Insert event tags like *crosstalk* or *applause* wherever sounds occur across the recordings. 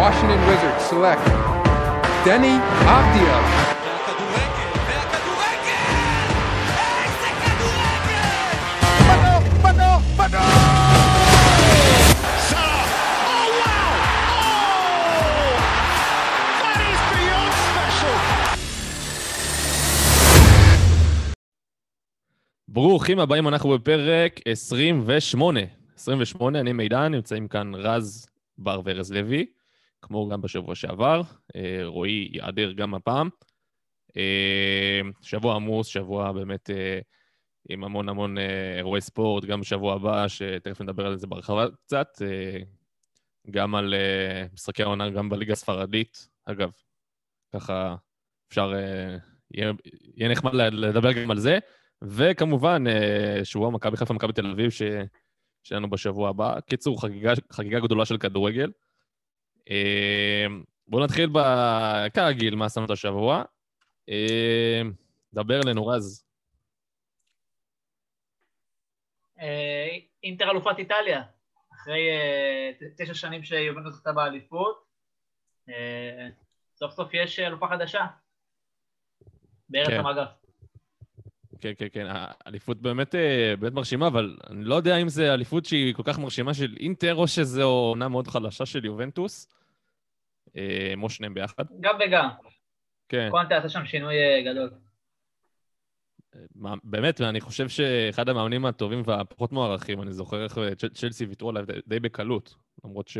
Washington Wizards select! Oh! Oh! Beyond special! ברוכים הבאים, אנחנו בפרק 28. 28, אני מידן, נמצאים כאן רז בר וארז לוי, כמו גם בשבוע שעבר. אה, רועי ייעדר גם הפעם. אה, שבוע עמוס, שבוע באמת אה, עם המון המון אירועי ספורט, גם בשבוע הבא, שתכף נדבר על זה בהרחבה קצת. גם על משחקי העונה, גם בליגה הספרדית. אגב, ככה אפשר, יהיה, יהיה נחמד לדבר גם על זה. וכמובן, שבוע מכבי חיפה, מכבי תל אביב, ש... שלנו בשבוע הבא. קיצור, חגיגה, חגיגה גדולה של כדורגל. אה, בואו נתחיל ב... כרגיל, מה את השבוע. אה, דבר אלינו, רז. אה, אינטר אלופת איטליה, אחרי אה, תשע שנים שיובנטוס זכתה באליפות, אה, סוף סוף יש אלופה חדשה, בארץ כן. כן, כן, כן. האליפות באמת, באמת מרשימה, אבל אני לא יודע אם זו אליפות שהיא כל כך מרשימה של אינטר, או שזו עונה מאוד חלשה של יובנטוס. אה, או שניהם ביחד. גם וגם, כן. קונטה עשה שם שינוי אה, גדול. מה- באמת, ואני חושב שאחד המאמנים הטובים והפחות מוערכים, אני זוכר איך אה, צ'ל- צ'לסי ויתרו עליו די- בקלות, למרות ש...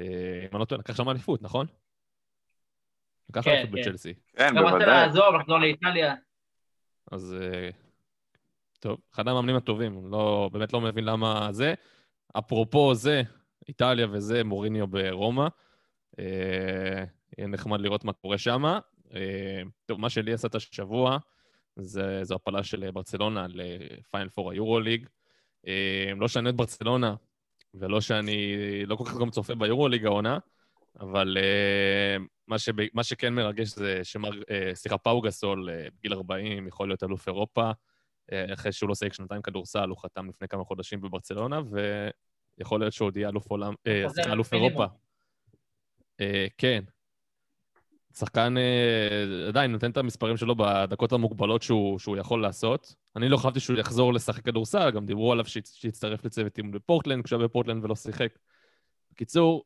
אה, אם אני לא טועה, לקח שם אליפות, נכון? לקח כן, אליפות כן. בצ'לסי. כן, גם רצה בוודאי. לעזוב, לחזור לאיטליה. אז אה, טוב, אחד המאמנים הטובים, לא, באמת לא מבין למה זה. אפרופו זה, איטליה וזה, מוריניו ברומא. אה, יהיה נחמד לראות מה קורה שם. אה, טוב, מה שלי עשה את השבוע, זה, זו הפלה של ברצלונה לפיינל פור היורוליג. אה, לא שאני אוהד ברצלונה, ולא שאני לא כל כך גם צופה ביורוליג העונה, אבל אה, מה, שב, מה שכן מרגש זה שמר, אה, סליחה, פאו גסול, אה, בגיל 40, יכול להיות אלוף אירופה. אה, אחרי שהוא לא שיחק שנתיים כדורסל, הוא חתם לפני כמה חודשים בברצלונה, ויכול להיות שהוא עוד יהיה אלוף עולם, אה, סליחה, אלוף. אירופה. אה, כן. שחקן אה, עדיין נותן את המספרים שלו בדקות המוגבלות שהוא, שהוא יכול לעשות. אני לא חשבתי שהוא יחזור לשחק כדורסל, גם דיברו עליו שיצ- שיצטרף לצוות אימון בפורטלנד, כשהוא היה בפורטלנד ולא שיחק. בקיצור,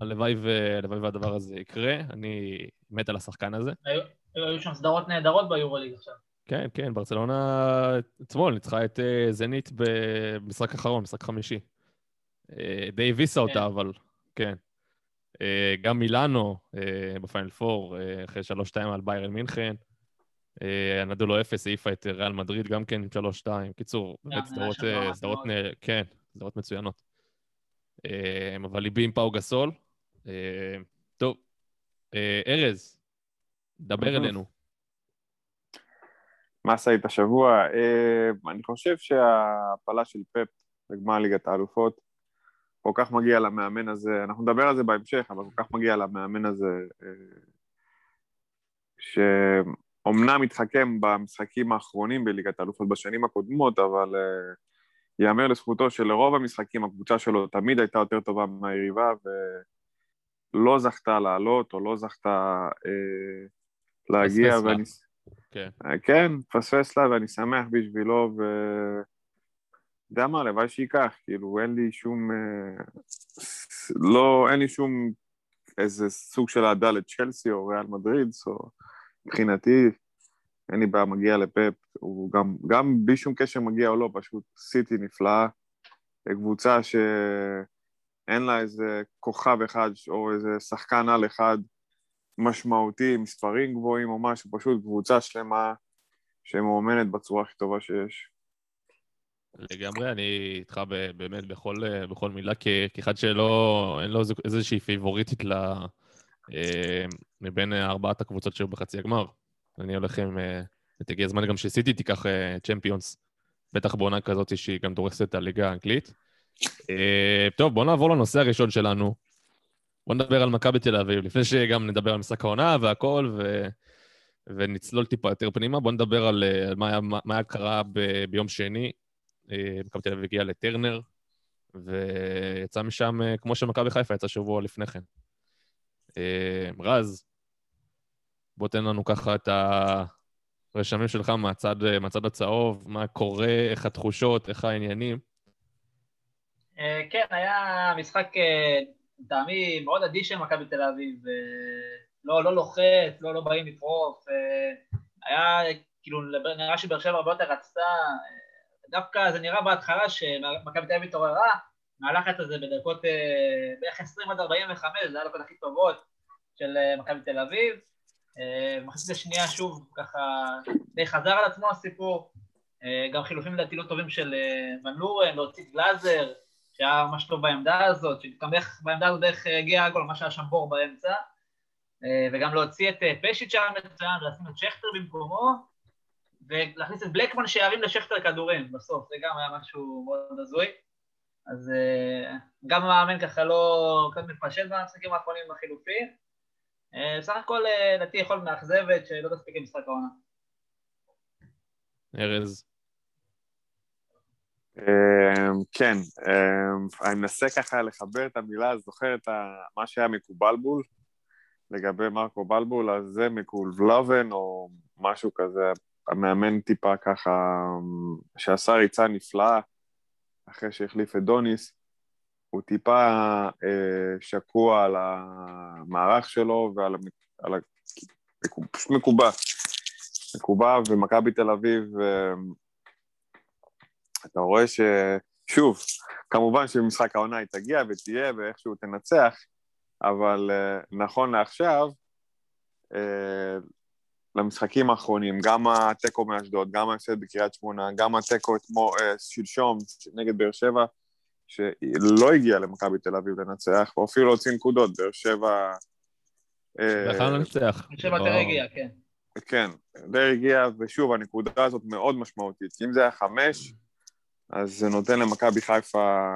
הלוואי, ו... הלוואי והדבר הזה יקרה, אני מת על השחקן הזה. היו היו שם סדרות נהדרות ביורוליג עכשיו. כן, כן, ברצלונה אתמול ניצחה את אה, זנית במשחק אחרון, משחק חמישי. די הביסה אותה, כן. אבל כן. אה, גם מילאנו אה, בפיינל פור, אה, אחרי 3-2 על ביירן מינכן. אה, נדעו לו אפס, העיפה את ריאל מדריד גם כן עם 3-2. קיצור, באמת סדרות, סדרות, כן, סדרות מצוינות. אבל ליבי עם פאו גסול. טוב, ארז, דבר אהה. אלינו. מה עשית השבוע? אני חושב שההפלה של פפ בגמר ליגת האלופות כל כך מגיע למאמן הזה, אנחנו נדבר על זה בהמשך, אבל כל כך מגיע למאמן הזה, אה, שאומנם התחכם במשחקים האחרונים בליגת האלופות בשנים הקודמות, אבל אה, ייאמר לזכותו שלרוב המשחקים הקבוצה שלו תמיד הייתה יותר טובה מהיריבה, ולא זכתה לעלות, או לא זכתה אה, להגיע, לה. ואני... כן. אה, כן, פספס לה ואני שמח בשבילו, ו... יודע מה, הלוואי שייקח, כאילו, אין לי שום... אה, לא, אין לי שום איזה סוג של אהדה לצ'לסי או ריאל מדריד, או מבחינתי, אין לי בעיה, מגיע לפפ, הוא גם, גם בלי שום קשר מגיע או לא, פשוט סיטי נפלאה, קבוצה שאין לה איזה כוכב אחד או איזה שחקן על אחד משמעותי, מספרים גבוהים או משהו, פשוט קבוצה שלמה שמאומנת בצורה הכי טובה שיש. לגמרי, אני איתך באמת בכל, בכל מילה, כאחד שלא, אין לו איזו- איזושהי פיבוריטית ל... אה, מבין ארבעת הקבוצות שהיו בחצי הגמר. אני הולך עם... אה, הזמן גם שסיטי תיקח אה, צ'מפיונס, בטח בעונה כזאת שהיא גם דורסת את הליגה האנגלית. אה, טוב, בואו נעבור לנושא הראשון שלנו. בואו נדבר על מכבי תל אביב, לפני שגם נדבר על משחק העונה והכל, ו... ונצלול טיפה יותר פנימה. בואו נדבר על אה, מה היה, מה קרה ב... ביום שני. אה, מכבי תל אביב הגיעה לטרנר, ויצא משם, אה, כמו שמכבי חיפה יצא שבוע לפני כן. אה, רז, בוא תן לנו ככה את הרשמים שלך מהצד, מהצד הצהוב, מה קורה, איך התחושות, איך העניינים. כן, היה משחק, לטעמי, מאוד אדיש של מכבי תל אביב. לא, לא לוחץ, לא, לא באים לטרוף. היה, כאילו, נראה שבאר שבע הרבה יותר רצתה. דווקא זה נראה בהתחלה שמכבי תל אביב התעוררה, מהלחץ הזה בדקות אה, בערך 20 עד 45, זה היה הדקות הכי טובות של אה, מכבי תל אביב. אה, במחצית השנייה שוב, ככה, די חזר על עצמו הסיפור. גם חילופים לדעתי לא טובים של ון לורן, להוציא גלאזר, שהיה ממש טוב בעמדה הזאת, שגם איך בעמדה הזאת איך הגיע הגול, ממש היה שם בור באמצע. וגם להוציא את פשיץ' שהיה מצוין, ולשים את שכטר במקומו, ולהכניס את בלקמן שירים לשכטר כדורים בסוף, זה גם היה משהו מאוד הזוי. אז אה, גם המאמן ככה לא קצת מתפשט במשחקים האחרונים עם החילופים. אה, בסך הכל אה, לדעתי יכול מאכזבת שלא תספיק למשחק העונה. ארז. אמ, כן, אמ, אני מנסה ככה לחבר את המילה, אז זוכר את ה- מה שהיה מקובלבול לגבי מרקו בלבול, אז זה מקולבלובן או משהו כזה, המאמן טיפה ככה, שעשה ריצה נפלאה אחרי שהחליף את דוניס, הוא טיפה אה, שקוע על המערך שלו ועל על ה... פשוט מקובע. מקובע, ומכבי תל אביב, אמ, אתה רואה ש... שוב, כמובן שבמשחק העונה היא תגיע ותהיה ואיכשהו תנצח, אבל uh, נכון לעכשיו, uh, למשחקים האחרונים, גם התיקו מאשדוד, גם ההפסד בקריית שמונה, גם התיקו uh, שלשום נגד באר שבע, שלא הגיע למכבי תל אביב לנצח, או אפילו להוציא נקודות, באר שבע... אה, יכלנו לנצח. אני חושב יותר הגיע, כן. כן, די הגיע, ושוב, הנקודה הזאת מאוד משמעותית. אם זה היה חמש, אז זה נותן למכבי חיפה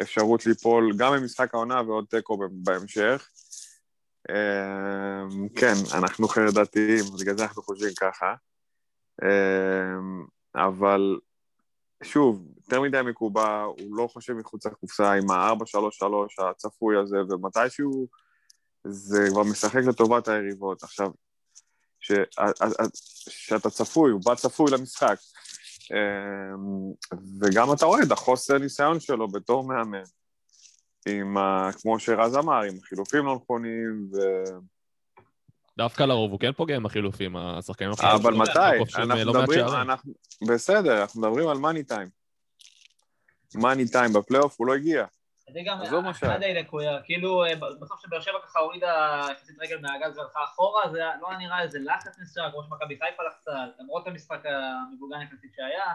אפשרות ליפול גם במשחק העונה ועוד תיקו בהמשך. אמ, כן, אנחנו חרדתיים, בגלל זה אנחנו חושבים ככה. אמ, אבל שוב, יותר מדי מקובע, הוא לא חושב מחוץ לקופסה עם ה-4-3-3 הצפוי הזה, ומתישהו זה כבר משחק לטובת היריבות. עכשיו, שאתה צפוי, הוא בא צפוי למשחק. אמ, וגם אתה רואה את החוסר ניסיון שלו בתור מאמן. עם, ה, כמו שרז אמר, עם חילופים לא נכונים, ו... דווקא לרוב הוא כן פוגע עם החילופים, השחקנים אבל שלו, מתי? אנחנו מדברים. אנחנו... בסדר, אנחנו מדברים על מאני טיים. מאני טיים בפלייאוף הוא לא הגיע. זה גם עזוב מה שהיה. אחד די לקויה, כאילו אה, בסוף שבאר שבע ככה הורידה יחסית רגל מהגז והלכה אחורה, זה לא נראה איזה לחץ מסוים, כמו שמכבי חיפה לחצה, למרות המשחק המבוגן יחסית שהיה,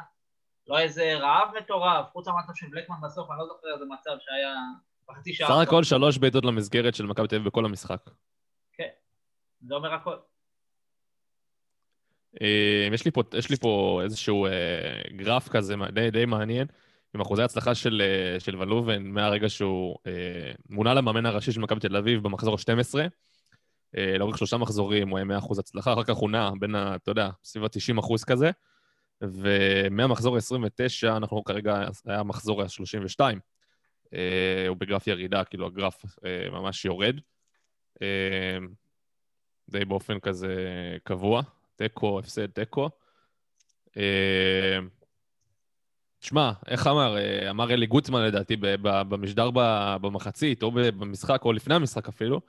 לא איזה רעב מטורף, חוץ מהמצב של בלקמן בסוף, אני לא זוכר איזה מצב שהיה בחצי שעה. סך הכל שלוש בעיטות למסגרת של מכבי תל אביב בכל המשחק. כן, זה אומר הכל. אה, יש לי פה, יש לי פה איזשהו אה, גרף כזה די, די מעניין, עם אחוזי הצלחה של, אה, של ון לובן מהרגע שהוא מונה למאמן הראשי של מכבי תל אביב במחזור ה-12. אה, לאורך שלושה מחזורים הוא היה 100% הצלחה, אחר כך הוא נע בין, ה, אתה יודע, סביב ה-90% כזה, ומהמחזור ה-29, אנחנו כרגע, היה המחזור ה-32. אה, הוא בגרף ירידה, כאילו הגרף אה, ממש יורד. אה, די באופן כזה קבוע. תיקו, הפסד תיקו. תשמע, איך אמר? אמר אלי גוטמן לדעתי במשדר במחצית, או במשחק, או לפני המשחק אפילו,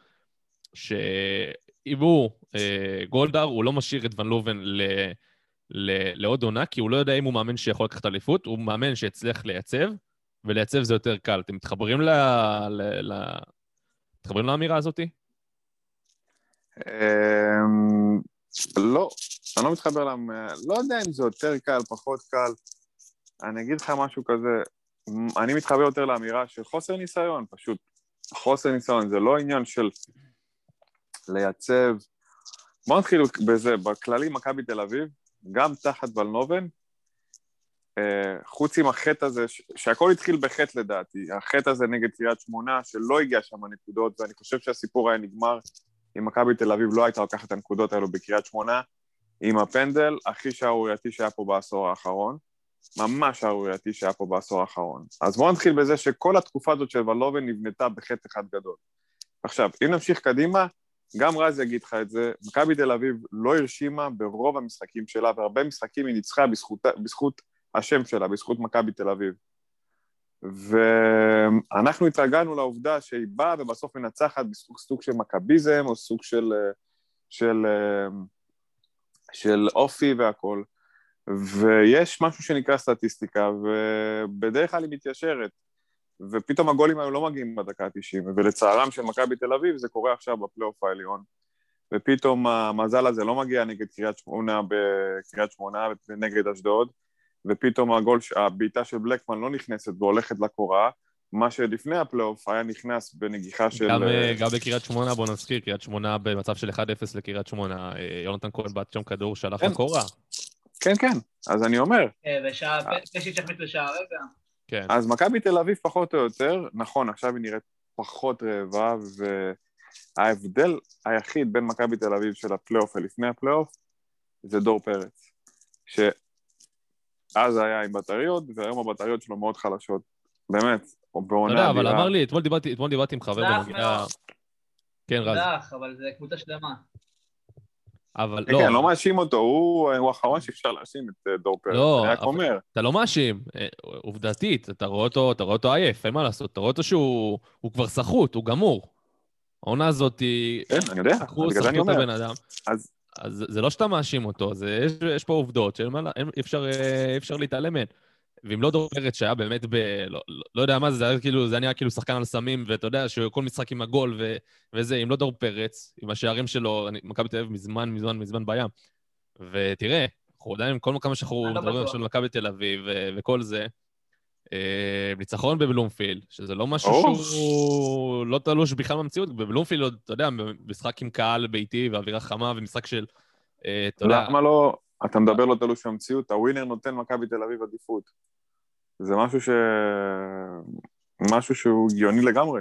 שאם הוא גולדהר, הוא לא משאיר את ון לובן ל- ל- לעוד עונה, כי הוא לא יודע אם הוא מאמן שיכול לקחת אליפות, הוא מאמן שהצליח לייצב, ולייצב זה יותר קל. אתם מתחברים ל... ל... ל... מתחברים לאמירה הזאתי? אמ, לא, אני לא מתחבר למ... לא יודע אם זה יותר קל, פחות קל. אני אגיד לך משהו כזה, אני מתחבר יותר לאמירה של חוסר ניסיון, פשוט חוסר ניסיון, זה לא עניין של לייצב. בוא נתחיל בזה, בכללי מכבי תל אביב, גם תחת ולנובן, אה, חוץ עם החטא הזה, שהכל התחיל בחטא לדעתי, החטא הזה נגד קריית שמונה, שלא הגיע שם נקודות, ואני חושב שהסיפור היה נגמר אם מכבי תל אביב לא הייתה לוקחת את הנקודות האלו בקריית שמונה, עם הפנדל הכי שערורייתי שהיה פה בעשור האחרון, ממש שערורייתי שהיה פה בעשור האחרון. אז בואו נתחיל בזה שכל התקופה הזאת של ולובן נבנתה בחטא אחד גדול. עכשיו, אם נמשיך קדימה, גם רז יגיד לך את זה, מכבי תל אביב לא הרשימה ברוב המשחקים שלה, והרבה משחקים היא ניצחה בזכות, בזכות השם שלה, בזכות מכבי תל אביב. ואנחנו התרגלנו לעובדה שהיא באה ובסוף מנצחת בסוג סוג של מכביזם או סוג של, של, של אופי והכול. ויש משהו שנקרא סטטיסטיקה, ובדרך כלל היא מתיישרת. ופתאום הגולים האלו לא מגיעים בדקה ה-90, ולצערם של מכבי תל אביב זה קורה עכשיו בפלייאוף העליון. ופתאום המזל הזה לא מגיע נגד קריית שמונה בקריית שמונה ונגד אשדוד, ופתאום הגול, הבעיטה של בלקמן לא נכנסת והולכת לקורה, מה שלפני הפלייאוף היה נכנס בנגיחה של... גם, אה, גם בקריית שמונה, בוא נזכיר, קריית שמונה במצב של 1-0 לקריית שמונה, אה, יונתן כהן בעט שם כדור, שלח כן. לקורה. כן, כן, אז אני אומר, אה, פשיץ' החמיץ לשער רגע. כן. אז מכבי תל אביב פחות או יותר, נכון, עכשיו היא נראית פחות רעבה, וההבדל היחיד בין מכבי תל אביב של הפלייאוף ולפני הפלייאוף, זה דור פרץ. שאז היה עם בטריות, והיום הבטריות שלו מאוד חלשות. באמת, או אתה בעונה יודע, אבל אדירה. אמר לי, אתמול דיברתי, אתמול דיברתי עם חבר בנוגע... מאוד. כן, רז. זך, אבל זה קבוצה שלמה. אבל כן, לא, כן, לא מאשים אותו, הוא האחרון שאפשר להאשים את אה, דור פרץ. לא, אני רק אומר, אתה לא מאשים. אה, עובדתית, אתה רואה אותו, אתה רואה אותו עייף, אין מה לעשות. אתה רואה אותו שהוא הוא כבר סחוט, הוא גמור. העונה הזאת היא... כן, אני יודע, בגלל זה אני אומר. הבן אדם. אז אז זה לא שאתה מאשים אותו, זה, יש, יש פה עובדות שאין מה לה- אין- אי אפשר, אה, אפשר להתעלם מהן. ואם לא דור פרץ שהיה באמת ב... לא, לא, לא יודע מה זה, זה היה כאילו, זה היה נראה כאילו שחקן על סמים, ואתה יודע שכל משחק עם הגול ו, וזה, אם לא דור פרץ, עם השערים שלו, אני- מכבי תל אביב מזמן, מזמן, מזמן בים. ותראה, אנחנו עדיין, כל כמה שאנחנו לא מדברים. עכשיו על מכבי תל אביב וכל זה, ניצחון בבלומפילד, שזה לא משהו ברור. שהוא לא תלוש בכלל במציאות. בבלומפילד, אתה יודע, משחק עם קהל ביתי ואווירה חמה ומשחק של, אה, אתה יודע, למה לא, אתה מדבר לא תלוש במציאות, הווינר נותן מכבי תל אביב עדיפות. זה משהו ש... משהו שהוא הגיוני לגמרי.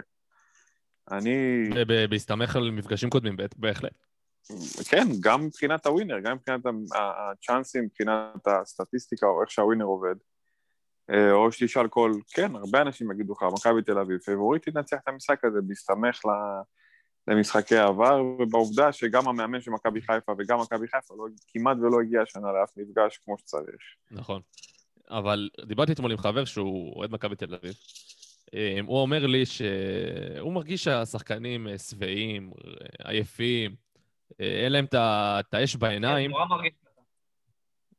אני, בהסתמך על מפגשים קודמים, בהחלט-. כן, גם מבחינת הווינר, גם מבחינת הצ'אנסים, מבחינת הסטטיסטיקה או איך שהווינר עובד. אה, או שתשאל כל, כן, הרבה אנשים יגידו לך, מכבי תל אביב, פייבוריטית תנצח את המשחק הזה בהסתמך ל- למשחקי העבר, ובעובדה שגם המאמן של מכבי חיפה וגם מכבי חיפה לא, כמעט ולא הגיע השנה לאף מפגש כמו שצריך. נכון. אבל דיברתי אתמול עם חבר שהוא אוהד מכבי תל אביב. אה, הוא אומר לי שהוא מרגיש שהשחקנים אה, שבעים, עייפים, אין להם את האש בעיניים. כן, נורא מרגיש.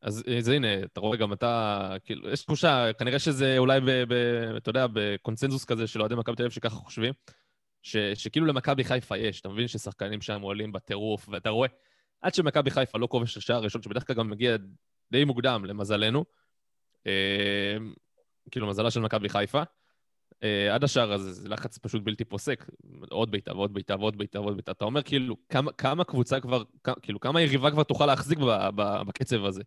אז אז הנה, אתה רואה גם אתה, כאילו, יש תחושה, כנראה שזה אולי, ב, ב, אתה יודע, בקונצנזוס כזה של אוהדי מכבי תל אביב שככה חושבים, ש, שכאילו למכבי חיפה יש, אתה מבין ששחקנים שם עולים בטירוף, ואתה רואה, עד שמכבי חיפה לא כובש השער הראשון, שבדרך כלל גם מגיע די מוקדם, למזלנו, אה, כאילו, מזלה של מכבי חיפה, אה, עד השער הזה, זה לחץ פשוט בלתי פוסק, עוד בעיטה ועוד בעיטה ועוד בעיטה ועוד בעיטה. אתה אומר, כאילו, כמה, כמה קבוצה כבר, כ- כאילו, כמה יריבה כבר תוכל להחזיק ב, ב, בקצב הזה?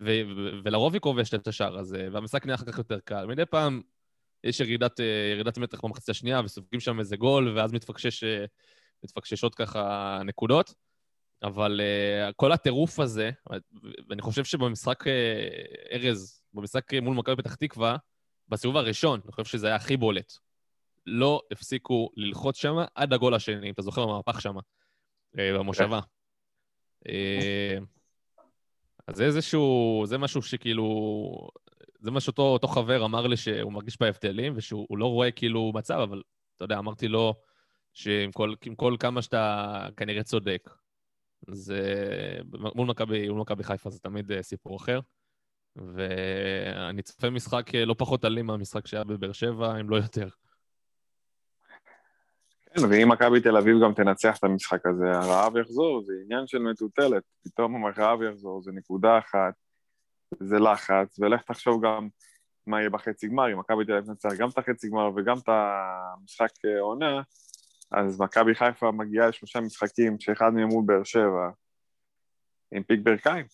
ו- ו- ולרוב היא כובשת את השער הזה, והמשחק נהיה אחר כך יותר קל. מדי פעם יש ירידת, אה, ירידת מתח במחצית השנייה, וסופגים שם איזה גול, ואז מתפקשש, אה, מתפקששות ככה נקודות. אבל uh, כל הטירוף הזה, ואני חושב שבמשחק, uh, ארז, במשחק מול מכבי פתח תקווה, בסיבוב הראשון, אני חושב שזה היה הכי בולט. לא הפסיקו ללחוץ שם עד הגול השני, אם אתה זוכר במהפך שם, במושבה. אה, אז זה איזשהו, זה משהו שכאילו, זה מה שאותו אותו חבר אמר לי שהוא מרגיש בהבדלים, ושהוא לא רואה כאילו מצב, אבל אתה יודע, אמרתי לו שעם כל, כל כמה שאתה כנראה צודק, זה מכבי, מול מכבי חיפה זה תמיד אה, סיפור אחר. ואני צופה משחק אה, לא פחות אלים מהמשחק שהיה בבאר שבע, אם לא יותר. כן, ואם מכבי תל אביב גם תנצח את המשחק הזה, הרעב יחזור, זה עניין של מטוטלת. פתאום הרעב יחזור, זה נקודה אחת, זה לחץ, ולך תחשוב גם מה יהיה בחצי גמר, אם מכבי תל אביב תנצח גם את החצי גמר וגם את המשחק אה, עונה, אז מכבי חיפה מגיעה לשלושה משחקים, שאחד מהם מול באר שבע, עם פיק ברכיים.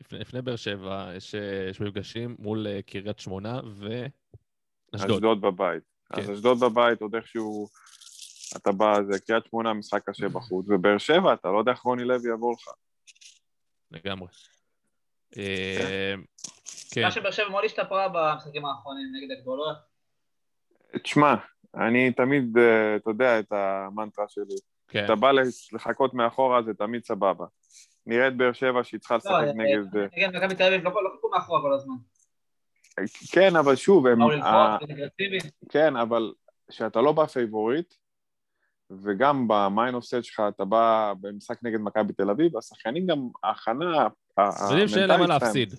לפני, לפני באר שבע יש, אה, יש מפגשים מול אה, קריית שמונה ואשדוד. אשדוד בבית. כן. אז אשדוד בבית, עוד איכשהו אתה בא, זה קריית שמונה, משחק קשה בחוץ, ובאר שבע, אתה לא יודע איך רוני לוי יבוא לך. לגמרי. אה, כן, מה שבאר שבע מאוד השתפרה במשחקים האחרונים נגד הגדולות. תשמע, אני תמיד, אה, אתה יודע את המנטרה שלי. כן. אתה בא לחכות מאחורה, זה תמיד סבבה. נראה את באר שבע שהיא צריכה לשחק לא, נגד... אה, נגד מכבי תל אביב לא לא חיכו מאחורה כל הזמן. כן, אבל שוב, הם... ה-. כן, אבל כשאתה לא בפייבוריט, וגם ב mindset שלך אתה בא במשחק נגד מכבי תל אביב, השחקנים גם, ההכנה ה- יודעים שאין להם מה המנטלית להפסיד.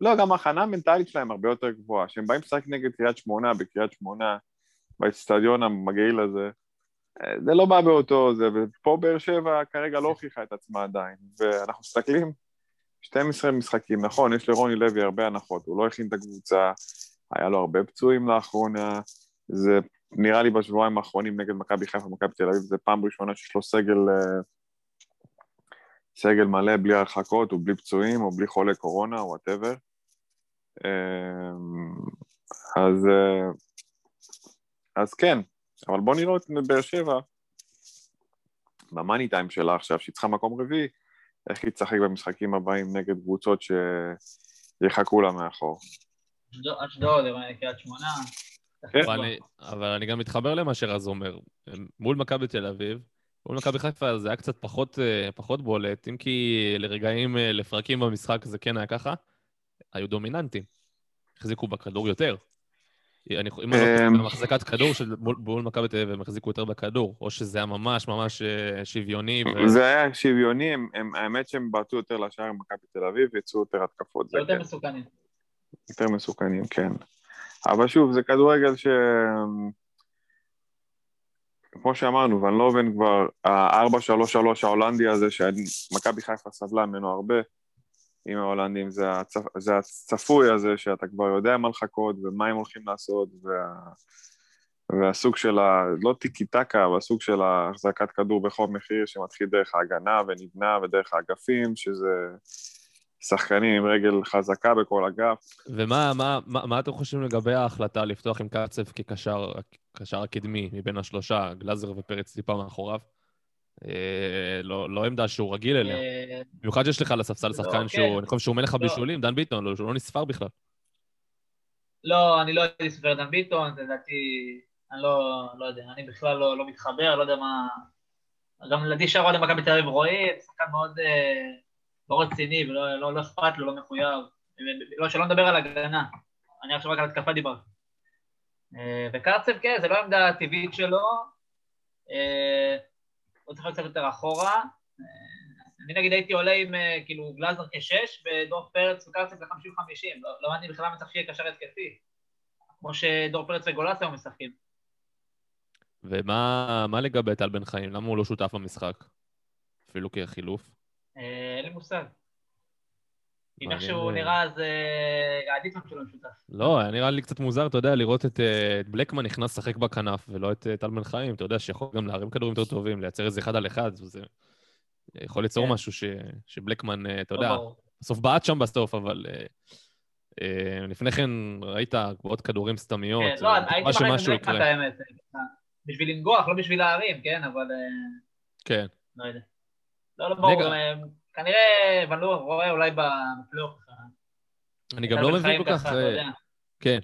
לא, גם ההכנה המנטלית שלהם הרבה יותר גבוהה. כשהם באים לשחק נגד קריית שמונה, בקריית שמונה, באצטדיון המגעיל הזה, אה, זה לא בא באותו זה, ופה באר שבע כרגע לא הוכיחה את עצמה עדיין. ואנחנו מסתכלים, 12 משחקים, נכון, יש לרוני לוי הרבה הנחות, הוא לא הכין את הקבוצה, היה לו הרבה פצועים לאחרונה, זה נראה לי בשבועיים האחרונים נגד מכבי חיפה ומכבי תל אביב, זה פעם ראשונה שיש לו סגל, אה, סגל מלא בלי הרחקות, או בלי פצועים, או בלי חולי קורונה, או whatever. אז, אה, אז כן, אבל בוא נראה את באר שבע ב money time שלה עכשיו, שהיא צריכה מקום רביעי, איך היא תשחק במשחקים הבאים נגד קבוצות שיחכו לה מאחור. אשדוד- אשדוד, קריית שמונה. כן. אבל אני- אבל אני גם מתחבר למה שרז אומר. מול מכבי תל אביב, מול מכבי חיפה זה היה קצת פחות, אה, פחות בולט, אם כי לרגעים, אה, לפרקים במשחק זה כן היה ככה, היו דומיננטים. החזיקו בכדור יותר. אני, אם אני לא אמ. במחזקת כדור של מול, מכבי תל אביב הם החזיקו יותר בכדור, או שזה היה ממש ממש אה, שוויוני. ו... זה היה שוויוני, הם, הם, האמת שהם בעטו יותר לשער עם מכבי תל אביב, יצאו יותר התקפות, זה יותר כן, מסוכנים. יותר מסוכנים, כן. אבל שוב, זה כדורגל ש... כמו שאמרנו, ון לובן כבר, ה-4-3-3 ההולנדי הזה, שמכבי חיפה סבלה ממנו הרבה, עם ההולנדים, זה, הצפ... זה הצפוי הזה שאתה כבר יודע מה לחכות ומה הם הולכים לעשות, וה... והסוג של ה... לא טיקי טקה, אבל הסוג של החזקת כדור בכל מחיר שמתחיל דרך ההגנה ונבנה ודרך האגפים, שזה שחקנים עם רגל חזקה בכל אגף. ומה מה, מה, מה אתם חושבים לגבי ההחלטה לפתוח עם קרצב כקשר קשר הקדמי מבין השלושה, גלאזר ופרץ טיפה מאחוריו? אה, לא, לא עמדה שהוא רגיל אליה. אה, במיוחד שיש לך על הספסל לא, שחקן כן. שהוא, אני חושב שהוא מלך לא. הבישולים, דן ביטון, שהוא לא נספר בכלל. לא, אני לא הייתי סופר דן ביטון, לדעתי, אני לא, לא יודע, אני בכלל לא, לא מתחבר, לא יודע מה... גם לדעתי שער למכבי תל אביב רועי, שחקן מאוד אה, לא רציני ולא לא, לא אכפת לו, לא מחויב. לא, שלא נדבר על הגנה, אני עכשיו רק על התקפה דיברתי. אה, וקרצב, כן, זה לא העמדה הטבעית שלו, אה, הוא צריך להיות קצת יותר אחורה. אה, אני נגיד הייתי עולה עם אה, כאילו גלאזר כשש ודור פרץ וקרצב ל-50-50, לא לא הבנתי בכלל מה צריך שיהיה קשר התקפי, כמו שדור פרץ וגולסה היו משחקים. ומה מה לגבי טל בן חיים? למה הוא לא שותף במשחק? אפילו כחילוף? אה, אין לי מושג. אם אה. נראה אז עדיף לנו שלא משותף. לא, נראה לי קצת מוזר, אתה יודע, לראות את, אה, בלקמן נכנס לשחק בכנף, ולא את אה, טל בן חיים, אתה יודע, שיכול גם להרים כדורים יותר טובים, לייצר איזה אחד על אחד, וזה יכול ליצור כן. משהו שבלקמן, אה, אתה לא יודע. בסוף בעט שם בסוף, אבל לפני כן ראית עוד כדורים סתמיות, כן, לא, הייתי מחליט את. האמת. בשביל לנגוח, לא בשביל להרים, כן, אבל כן. לא יודע. לא, לא ברור, כנראה, לא רואה אולי בפלייאוף. אני גם לא מבין כל כך... יודע. כן.